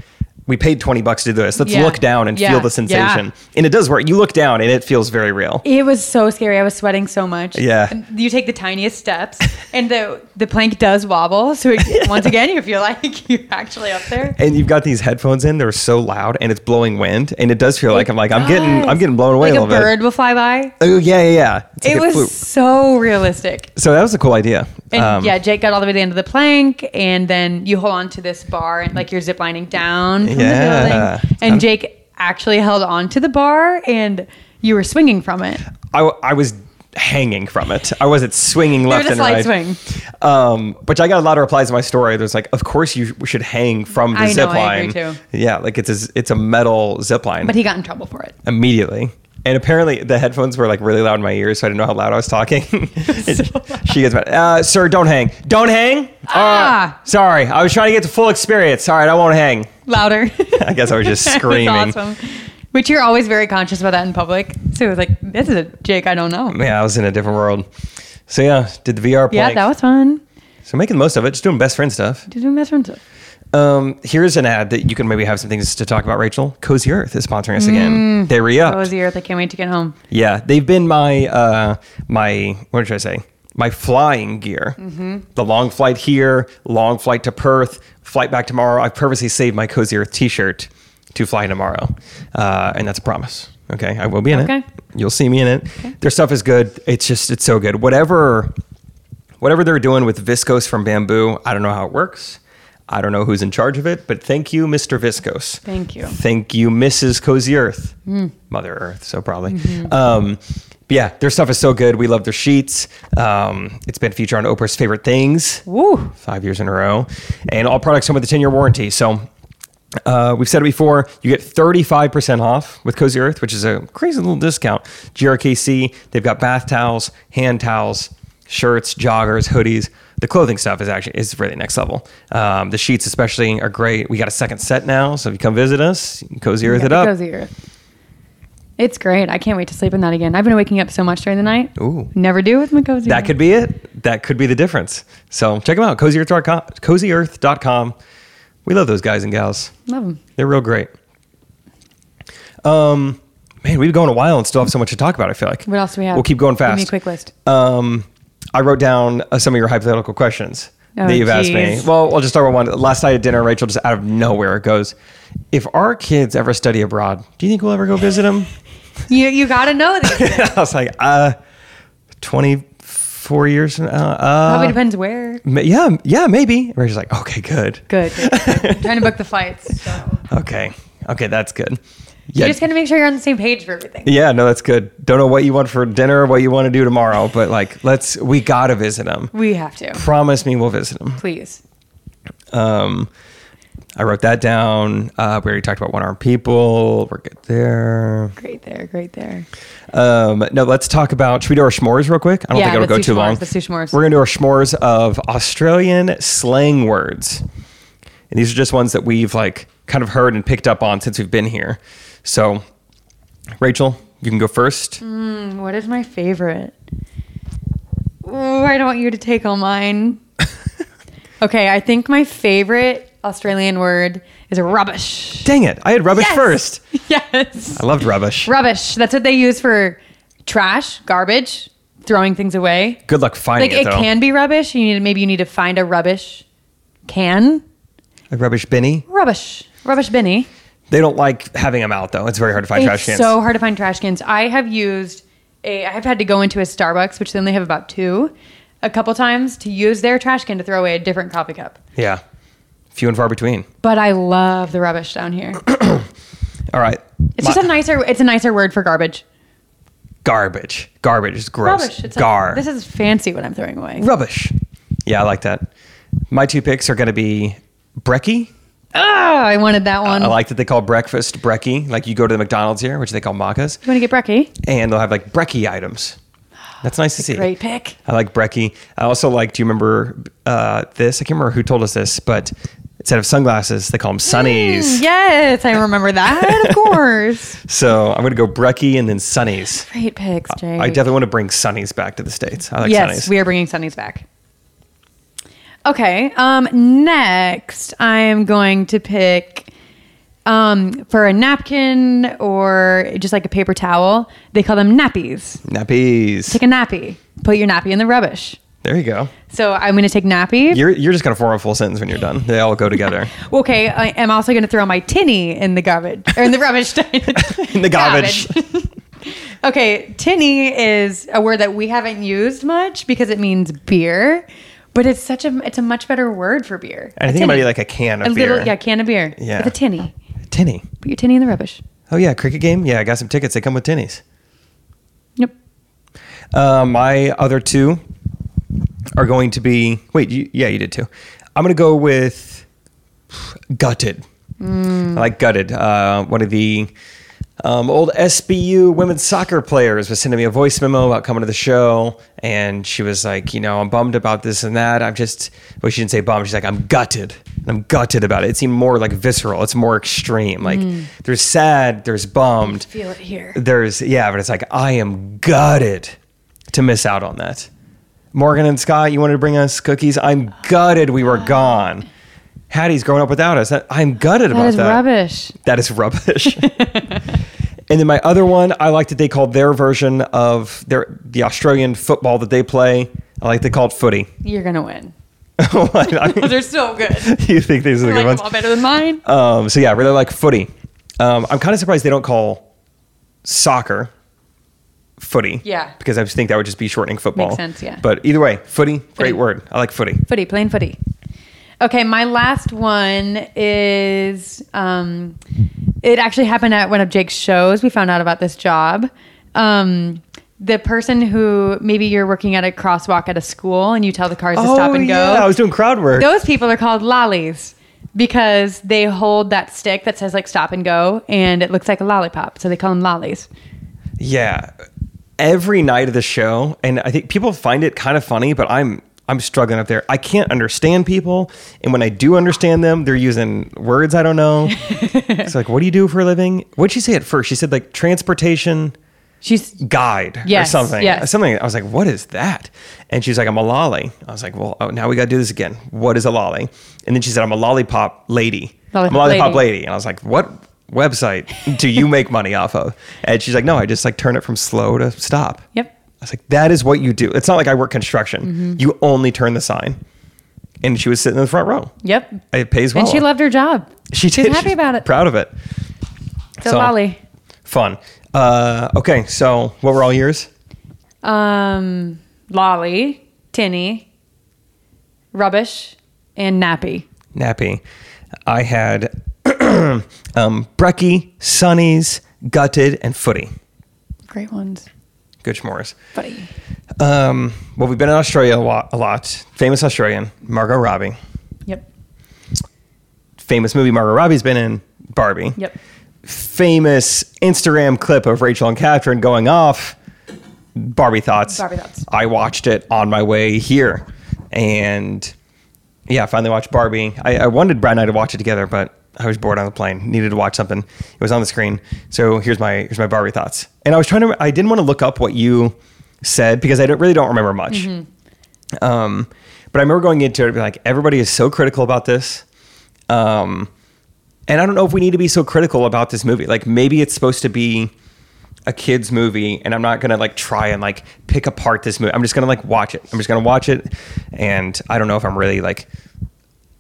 we paid 20 bucks to do this let's
Yeah.
look down and
Yeah.
feel the sensation
Yeah.
and it does work you look down and it feels very real
It was so scary. I was sweating so much.
Yeah.
And You take the tiniest steps, and the the plank does wobble. So it, once again, you feel like you're actually up there.
and you've got these headphones in they're so loud and it's blowing wind and it does feel like i'm like i'm getting i'm getting blown away
Like
a
a bird will fly by.
oh yeah yeah yeah It's
It was so realistic.
so that was a cool idea
And
Um,
yeah, Jake got all the way to the end of the plank, and then you hold on to this bar, and like you're ziplining down from
Yeah.
the building. And Jake actually held on to the bar, and you were swinging from it.
I, I was hanging from it. I wasn't swinging left and right.
swing.
Um, but I got a lot of replies to my story. There's like, of course you should hang from the
I know,
zip
I
line.
agree too.
Yeah, like it's a, it's a metal zip line.
But he got in trouble for it.
immediately. And apparently the headphones were like really loud in my ears, so I didn't know how loud I was talking. she gets mad. Uh, sir, don't hang. Don't hang.
Ah.
Uh, sorry, I was trying to get the full experience. All right, I won't hang.
Louder.
I guess I was just screaming.
awesome. Which you're always very conscious about that in public. So it was like, this is a Jake I don't know.
Yeah, I was in a different world. So yeah, did the VR
Yeah, that was fun.
so making the most of it, just doing best friend stuff.
Did you best friend stuff?
Um, here's an ad that you can maybe have some things to talk about. Rachel, Cozy Earth is sponsoring us again. They re up.
Cozy Earth. I can't wait to get home.
Yeah, they've been my uh, my what should I say? My flying gear. The long flight here, long flight to Perth, flight back tomorrow. I've purposely saved my Cozy Earth T-shirt to fly tomorrow, uh, and that's a promise. Okay, I will be in
Okay.
it. You'll see me in it. Their stuff is good. It's just it's so good. Whatever whatever they're doing with viscose from bamboo, I don't know how it works. I don't know who's in charge of it, but thank you, Mr. Viscose.
Thank you.
Thank you, Mrs. Cozy Earth. Mother Earth, so probably. Um, but yeah, their stuff is so good. We love their sheets. Um, it's been featured on Oprah's favorite things
Woo.
five years in a row, and all products come with a 10 year warranty. So uh, we've said it before, you get 35% off with Cozy Earth, which is a crazy little discount. GRKC, they've got bath towels, hand towels, shirts, joggers, hoodies. The clothing stuff is actually is really next level. Um, the sheets especially are great. We got a second set now, so if you come visit us, you can Cozy Earth
Yeah,
it up.
Cozy Earth. It's great. I can't wait to sleep in that again. I've been waking up so much during the night.
Ooh.
Never do with my cozy.
That could be it. That could be the difference. So check them out, cozyearth.com. cozyearth.com. We love those guys and gals.
love them.
They're real great. Um, man, we've been going a while and still have so much to talk about. I feel like.
What else do we have?
We'll keep going fast.
Give me a quick list.
Um, I wrote down uh, some of your hypothetical questions
Oh,
that you've asked me.
geez.
Well, I'll just start with one. Last night at dinner, Rachel just out of nowhere goes, "If our kids ever study abroad, do you think we'll ever go visit them?"
You you got to know this.
I was like, "Uh, twenty four years now." Uh,
Probably depends where.
ma- yeah, yeah, maybe. Rachel's like, "Okay, good.
Good. good, good. I'm trying to book the flights. So.
Okay, okay, that's good."
You just got to make sure you're on the same page for everything.
Yeah, no, that's good. Don't know what you want for dinner, or what you want to do tomorrow, but like, let's. We gotta visit them.
We have to.
Promise me we'll visit them.
Please.
Um, I wrote that down. Uh, we already talked about one armed people. We're good there.
Great there. Great there.
Um, no, let's talk about. Should we do our s'mores real quick? I don't
Yeah,
think it'll go too
s'mores.
long.
Let's do s'mores.
We're gonna do our s'mores of Australian slang words, and these are just ones that we've like kind of heard and picked up on since we've been here. So, Rachel, you can go first.
Mm, What is my favorite? Ooh, I don't want you to take all mine. okay, I think my favorite Australian word is rubbish.
Dang it! I had rubbish
Yes!
first.
Yes.
I loved rubbish.
Rubbish. That's what they use for trash, garbage, throwing things away.
Good luck finding it.
Like
it
it can be rubbish. You need maybe you need to find a rubbish can.
A rubbish binny.
Rubbish. Rubbish binny.
They don't like having them out though. It's very hard to find
It's
trash cans.
so hard to find trash cans. I have used a. I have had to go into a Starbucks, which they only have about two, a couple times to use their trash can to throw away a different coffee cup.
yeah, few and far between.
But I love the rubbish down here.
All right.
It's just a nicer. It's a nicer word for garbage.
garbage. Garbage is gross.
Rubbish. It's
Gar.
Like, this is fancy what I'm throwing away.
rubbish. Yeah, I like that. My two picks are going to be brekkie.
Ah, I wanted that one.
I like that they call breakfast brekkie. Like you go to the McDonald's here, which they call Maccas,
you want to get brekkie?
and they'll have like brekkie items. That's nice to see.
Great pick.
I like brekkie. I also like. Do you remember uh, this? I can't remember who told us this, but instead of sunglasses, they call them sunnies.
Yes, I remember that. Of course.
So I'm going to go brekkie and then sunnies.
Great picks, Jay.
I definitely want to bring sunnies back to the states. I like
yes,
sunnies.
we are bringing Sunnies back. Okay. Um. Next, I am going to pick um for a napkin or just like a paper towel. They call them nappies.
Nappies.
Take a nappy. Put your nappy in the rubbish.
There you go.
So I'm going to take nappy.
You're you're just gonna form a full sentence when you're done. They all go together.
okay. I am also going to throw my tinny in the garbage or in the rubbish.
In the garbage.
okay, tinny is a word that we haven't used much because it means beer, but it's such a it's a much better word for beer.
And I think it might be like a can of
a
beer.
little yeah can of beer.
Yeah.
with a tinny.
Tinny.
Put your tinny in the rubbish.
Oh yeah, cricket game. Yeah, I got some tickets. They come with tinnies.
Yep.
Uh, my other two are going to be. Wait, you, yeah, you did too. I'm gonna go with gutted. I like gutted. Uh, one of the um, old SBU women's soccer players was sending me a voice memo about coming to the show, and she was like, you know, I'm bummed about this and that. I'm just. Well, she didn't say bummed. She's like, I'm gutted. And I'm gutted about it. It seemed more like visceral. It's more extreme. Like there's sad, there's bummed.
Feel it here.
There's yeah, but it's like I am gutted to miss out on that. Morgan and Scott, you wanted to bring us cookies. I'm gutted we were gone. Hattie's growing up without us. I'm gutted
That
about
is
that.
rubbish.
That is rubbish. and then my other one, I like that they called their version of their the Australian football that they play. I like they call it footy.
You're gonna win.
I mean,
They're so good.
you think these are the
I
good
like
ones?
them all better than mine.
Um, so yeah, I really like footy. Um, I'm kind of surprised they don't call soccer footy.
Yeah.
Because I just think that would just be shortening football.
Makes sense, yeah.
But either way, footy, great word. I like footy.
Footy, plain footy. Okay, my last one is um, it actually happened at one of Jake's shows. We found out about this job. Um, the person who maybe you're working at a crosswalk at a school and you tell the cars to stop and go.
Oh, yeah, I was doing crowd work.
Those people are called lollies because they hold that stick that says like stop and go and it looks like a lollipop. So they call them lollies.
Yeah. Every night of the show, and I think people find it kind of funny, but I'm I'm struggling up there. I can't understand people, and when I do understand them, they're using words I don't know. it's like, what do you do for a living? What'd she say at first? She said like transportation
She's
guide or
Yes,
something.
yes.
Something. I was like, what is that? And she's like, I'm a lolly. I was like, well, oh, now we got to do this again. What is a lolly? And then she said, I'm a lollipop lady. I'm a
Lollipop
lollipop
lady.
lady. And I was like, what website do you make money off of? And she's like, no, I just like turn it from slow to stop.
Yep.
I was like, that is what you do. It's not like I work construction.
Mm-hmm.
You only turn the sign. And she was sitting in the front row.
Yep.
It pays well.
And she loved her job.
She
She's happy
She's
about it.
Proud of it.
So,
So-
lolly.
Fun. Uh, okay, so what were all yours?
Um, lolly, tinny, rubbish, and nappy.
Nappy. I had um, Brekkie, Sunnies, Gutted, and Footy.
Great ones.
Good schmores.
Buddy.
Um, well, we've been in Australia a lot, a lot. Famous Australian, Margot Robbie.
Yep.
Famous movie Margot Robbie's been in, Barbie.
Yep.
Famous Instagram clip of Rachel and Kathryn going off, Barbie Thoughts.
Barbie Thoughts.
I watched it on my way here. And yeah, I finally watched Barbie. I, I wanted Brad and I to watch it together, but I was bored on the plane. Needed to watch something. It was on the screen. So here's my here's my Barbie thoughts. And I was trying to. I didn't want to look up what you said because I don't, really don't remember much. Um, but I remember going into it like everybody is so critical about this. Um, and I don't know if we need to be so critical about this movie. Like maybe it's supposed to be a kids movie and I'm not going to like try and like pick apart this movie. I'm just going to like watch it. I'm just going to watch it and I don't know if I'm really like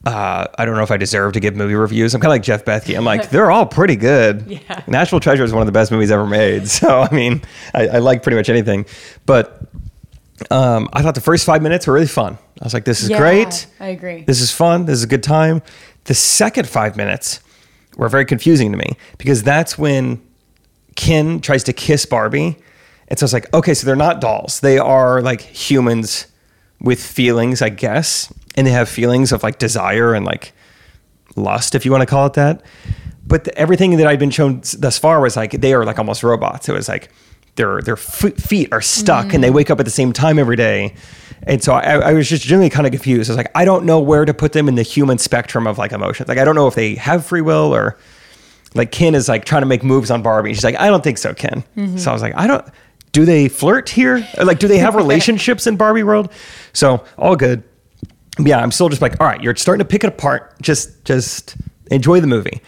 uh, I don't know if I deserve to give movie reviews. I'm kind of like Jeff Bethke. I'm like, they're all pretty good.
Yeah.
National Treasure is one of the best movies ever made. So, I mean, I, I like pretty much anything. But um, I thought the first five minutes were really fun. I was like, this is
Yeah,
great.
I agree.
This is fun. This is a good time. The second five minutes were very confusing to me because that's when Ken tries to kiss Barbie. And so it's like, okay, so they're not dolls. They are like humans with feelings, I guess. And they have feelings of like desire and like lust, if you want to call it that. But the, everything that I'd been shown thus far was like they are like almost robots. It was like their their f- feet are stuck and they mm. wake up at the same time every day. And so I, I was just generally kind of confused. I was like, I don't know where to put them in the human spectrum of like emotions. Like I don't know if they have free will or like Ken is like trying to make moves on Barbie. She's like, I don't think so, Ken. Mm-hmm. So I was like, I don't. Do they flirt here? Or, like, do they have relationships in Barbie world? So all good. Yeah, I'm still just like, all right, you're starting to pick it apart. Just, just enjoy the movie.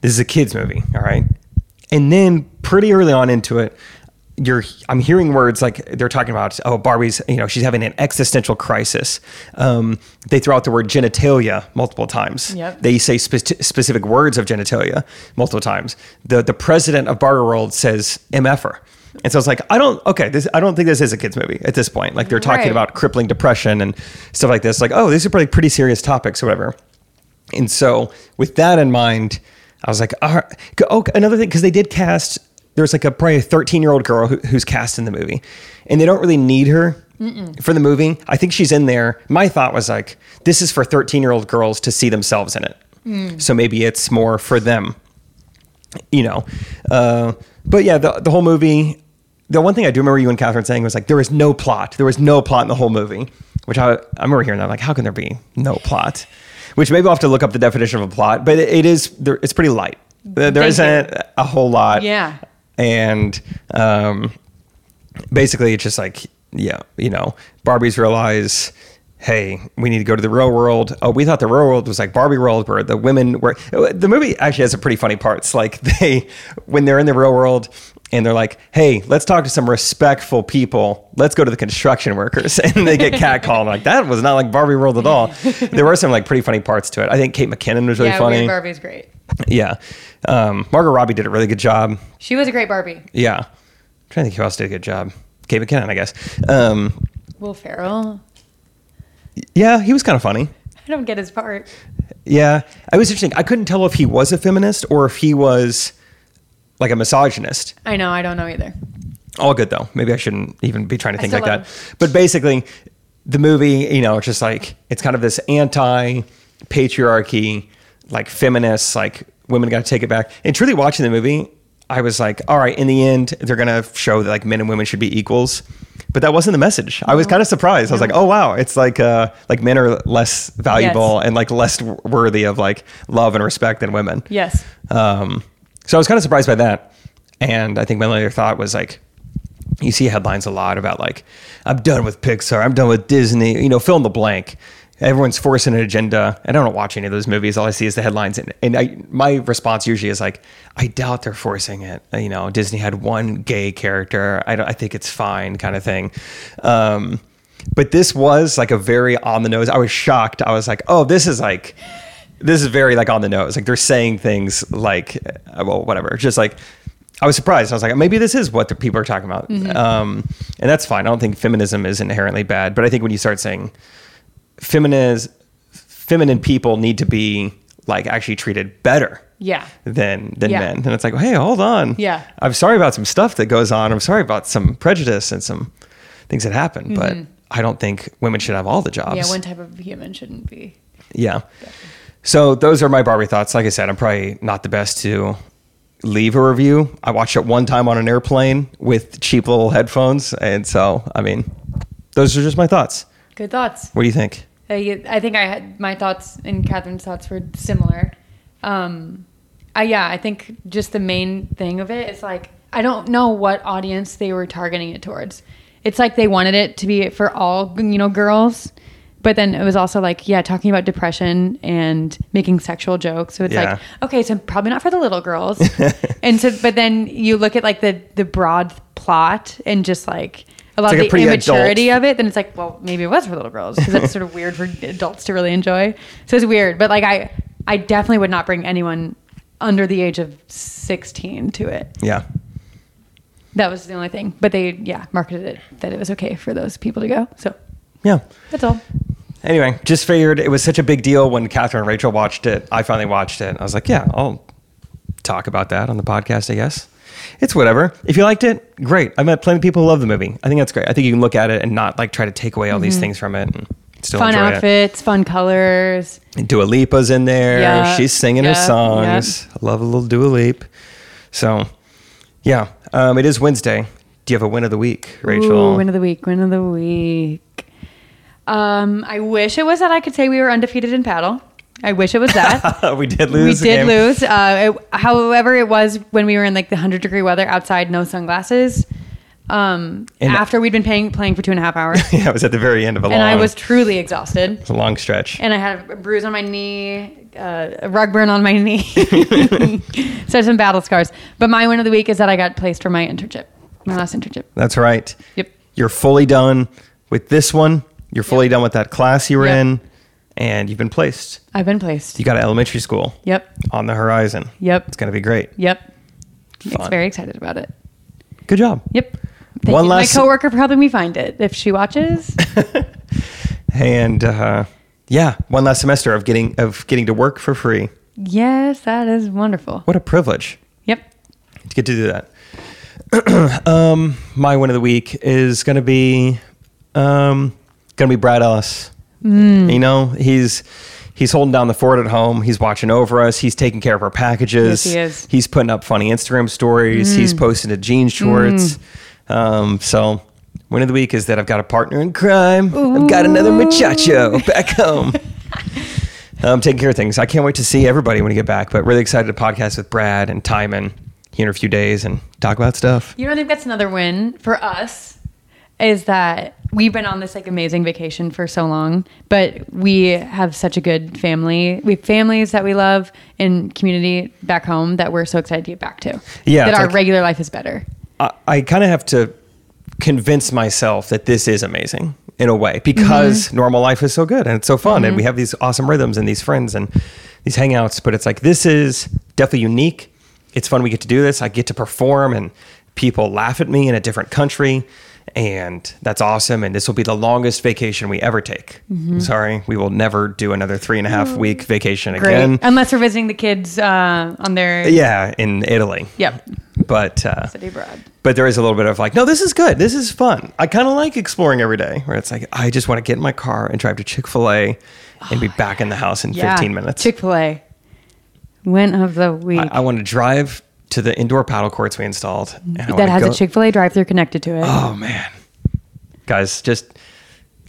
This is a kids movie, all right. And then pretty early on into it, you're I'm hearing words like they're talking about oh Barbie's you know she's having an existential crisis. Um, they throw out the word genitalia multiple times.
Yep.
They say spe- specific words of genitalia multiple times. The the president of Barbie World says mf'er. And so it's like I don't okay this I don't think this is a kids movie at this point. Like they're talking
Right.
about crippling depression and stuff like this. Like oh these are probably pretty serious topics or whatever. And so, with that in mind, I was like, right. oh, another thing, because they did cast, there's like a probably a 13 year old girl who, who's cast in the movie, and they don't really need her for the movie. I think she's in there. My thought was like, this is for 13 year old girls to see themselves in it. So maybe it's more for them, you know. Uh, but yeah, the, the whole movie, the one thing I do remember you and Kathryn saying was like, there was no plot. There was no plot in the whole movie, which I, I remember hearing that. I'm like, how can there be no plot? Which maybe I'll have to look up the definition of a plot, but it, it is, there, it's pretty light. There, there
Thank
isn't a whole lot.
Yeah.
And um, basically, it's just like, yeah, you know, Barbies realize, hey, we need to go to the real world. Oh, we thought the real world was like Barbie world, where the women were. The movie actually has some pretty funny parts. Like they, when they're in the real world. And they're like, "Hey, let's talk to some respectful people. Let's go to the construction workers." And they get catcalled. like that was not like Barbie World at all. There were some like pretty funny parts to it. I think Kate McKinnon was really
yeah,
funny.
Weird Barbie's great.
Yeah, um, Margot Robbie did a really good job.
She was a great Barbie.
Yeah. I'm trying to think who else did a good job. Kate McKinnon, I guess. Um,
Will Ferrell.
yeah, he was kind of funny.
I don't get his part.
Yeah, it was interesting. I couldn't tell if he was a feminist or if he was like a misogynist.
I know. I don't know either.
All good though. Maybe I shouldn't even be trying to think like that. But basically, the movie, you know, it's just like it's kind of this anti-patriarchy, like feminist, like women got to take it back. And truly watching the movie, I was like, all right, in the end, they're gonna show that like men and women should be equals. But that wasn't the message. I was kind of surprised. I was like, oh wow, it's like uh like men are less valuable
Yes.
and like less worthy of like love and respect than women.
Yes.
Um, so I was kind of surprised by that. And I think my later thought was like, you see headlines a lot about like, I'm done with Pixar, I'm done with Disney, you know, fill in the blank. Everyone's forcing an agenda. And I don't watch any of those movies. All I see is the headlines. And, and I, my response usually is like, I doubt they're forcing it. You know, Disney had one gay character. I I think it's fine kind of thing. Um, but this was like a very on the nose. I was shocked. I was like, oh, this is like, this is very like on the nose. Like they're saying things like, uh, well, whatever. Just like I was surprised. I was like, maybe this is what the people are talking about, um, and that's fine. I don't think feminism is inherently bad, but I think when you start saying feminist, feminine people need to be like actually treated better
Yeah.
than than
Yeah.
men, and it's like, hey, hold on.
Yeah.
I'm sorry about some stuff that goes on. I'm sorry about some prejudice and some things that happen, but I don't think women should have all the jobs.
Mm-hmm. Yeah. One type of human shouldn't be.
Yeah. So those are my Barbie thoughts. Like I said, I'm probably not the best to leave a review. I watched it one time on an airplane with cheap little headphones, and so I mean, those are just my thoughts.
Good thoughts.
What do you think?
I, I think I had my thoughts and Kathryn's thoughts were similar. Um, I, yeah, I think just the main thing of it is like I don't know what audience they were targeting it towards. It's like they wanted it to be for all you know girls, but then it was also like yeah, talking about depression and making sexual jokes. So it's
Yeah.
like okay, so probably not for the little girls. and so, but then you look at like the the broad plot and just like. A lot
like
of the immaturity
adult-
of it, then it's like, well, maybe it was for little girls because that's sort of weird for adults to really enjoy. So it's weird, but like I, I definitely would not bring anyone under the age of sixteen to it.
Yeah.
That was the only thing. But they, yeah, marketed it that it was okay for those people to go. So
Yeah.
that's all.
Anyway, just figured it was such a big deal when Kathryn and Rachel watched it. I finally watched it. I was like, yeah, I'll talk about that on the podcast, I guess. It's whatever. If you liked it, great. I met plenty of people who love the movie. I think that's great. I think you can look at it and not like try to take away all these things from it and still
fun
enjoy it.
outfits, fun colors.
And Dua Lipa's in there.
Yeah,
She's singing her
yeah,
songs. I love a little Dua Lip. So, yeah, um, it is Wednesday. Do you have a win of the week, Rachel?
Ooh, win of the week. Win of the week. Um, I wish it was that I could say we were undefeated in padel. I wish it was that.
we did lose. the
did
game.
lose. Uh, it, however, it was when we were in like the hundred degree weather outside, no sunglasses. Um,
And-
after we'd been playing playing for two and a half hours,
yeah, it was at the very end of a long.
and I was truly exhausted.
it's a long stretch.
And I had a bruise on my knee, uh, a rug burn on my knee, so some battle scars. But my win of the week is that I got placed for my internship, my last internship.
That's right.
Yep.
You're fully done with this one. You're fully done with that class you were
Yep.
in, and you've been placed.
I've been placed.
You got an elementary school
Yep.
on the horizon.
Yep.
It's going to be great.
Yep.
Fun.
It's very excited about it.
Good job.
Yep. Thank
One
you.
last-
My coworker for helping me find it. If she watches,
And uh, yeah, one last semester of getting of getting to work for free.
yes, that is wonderful.
What a privilege.
Yep.
to get to do that. um, my win of the week is going to be um, going to be Brad Ellis. Mm. You know, he's he's holding down the fort at home. He's watching over us. He's taking care of our packages.
Yes, he is.
He's putting up funny Instagram stories. Mm. He's posting to jean mm. shorts. Um, so. Win of the week is that I've got a partner in crime. I've got another muchacho back home. I'm taking care of things. I can't wait to see everybody when we get back, but really excited to podcast with Brad and Timon here in a few days and talk about stuff.
You know, I think that's another win for us is that we've been on this like amazing vacation for so long, but we have such a good family. We have families that we love and community back home that we're so excited to get back to.
Yeah,
That our
like-
regular life is better.
I, I kind of have to convince myself that this is amazing in a way because
Mm-hmm.
normal life is so good and it's so fun and we have these awesome rhythms and these friends and these hangouts but it's like this is definitely unique it's fun we get to do this i get to perform and people laugh at me in a different country and that's awesome. And this will be the longest vacation we ever take. Sorry, we will never do another three and a half week vacation
Great.
again.
Unless we're visiting the kids uh, on their
Yeah, in Italy.
Yep.
But uh,
City abroad.
but there is a little bit of like, no, this is good. This is fun. I kind of like exploring every day. Where it's like, I just want to get in my car and drive to Chick Fil A and be back in the house in 15 minutes.
Chick Fil A. Win of the week.
I, I want to drive to the indoor padel courts we installed. and
that has
go-
a Chick Fil A drive-through connected to it.
Oh man, guys, just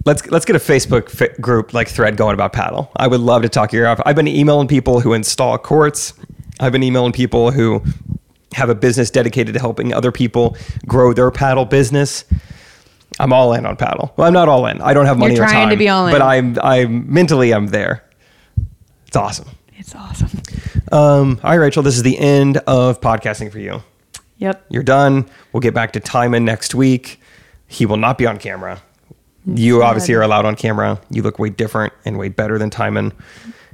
let's let's get a Facebook fi- group like thread going about padel. I would love to talk your off. I've been emailing people who install courts. I've been emailing people who have a business dedicated to helping other people grow their padel business. I'm all in on padel. Well, I'm not all in. I don't have money
You're
or
trying to be all in.
but I'm I'm mentally I'm there. It's awesome.
It's awesome.
Um, all right, Rachel, this is the end of podcasting for you.
Yep.
You're done. We'll get back to Timon next week. He will not be on camera. You obviously are allowed on camera. You look way different and way better than Timon.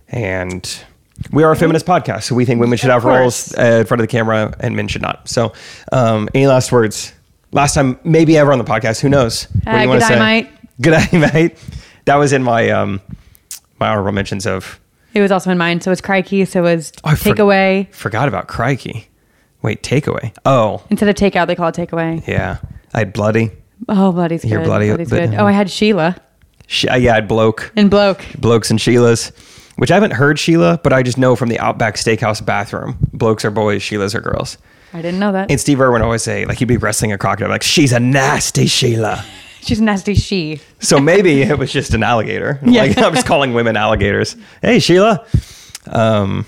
And we are a feminist podcast, so we think women should have roles uh, in front of the camera and men should not. So, um, any last words? Last time, maybe ever on the podcast. Who knows? What
Uh,
wanna
good eye,
say?
mate.
Good eye, mate. That was in my um, my honorable mentions of.
It was also in mine. So it was Crikey. So it was
I for-
takeaway.
Forgot about Crikey. Wait, takeaway. Oh,
Instead of takeout, they call it takeaway.
yeah. I had bloody.
Oh, Bloody's good.
You're bloody,
Bloody's
but-
good. Oh, I had Sheila
Sh- uh, yeah, I had bloke.
and Bloke.
blokes and Sheilas, which I haven't heard Sheila, but I just know from the Outback Steakhouse bathroom. Blokes are boys, Sheilas are girls.
I didn't know that.
And Steve Irwin always say, like, he'd be wrestling a crocodile, like, she's a nasty Sheila.
She's a nasty she.
So maybe it was just an alligator.
Yeah.
Like, I'm just calling women alligators. Hey, Sheila. Um,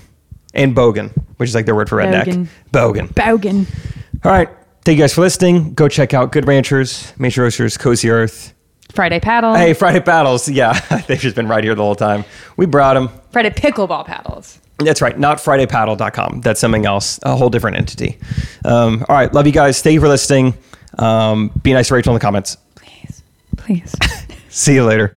and Bogan, which is like their word for redneck.
Bogan.
Bogan.
Bogan.
All right. Thank you guys for listening. Go check out Good Ranchers, Main Street Roasters, Cozy Earth.
Friday paddle.
Hey, Friday paddles. Yeah, they've just been right here the whole time. We brought them.
Friday pickleball paddles.
That's right, not FridayPaddle.com. That's something else, a whole different entity. Um, all right, love you guys. Thank you for listening. Um, be nice to Rachel in the comments.
Please. Please.
See you later.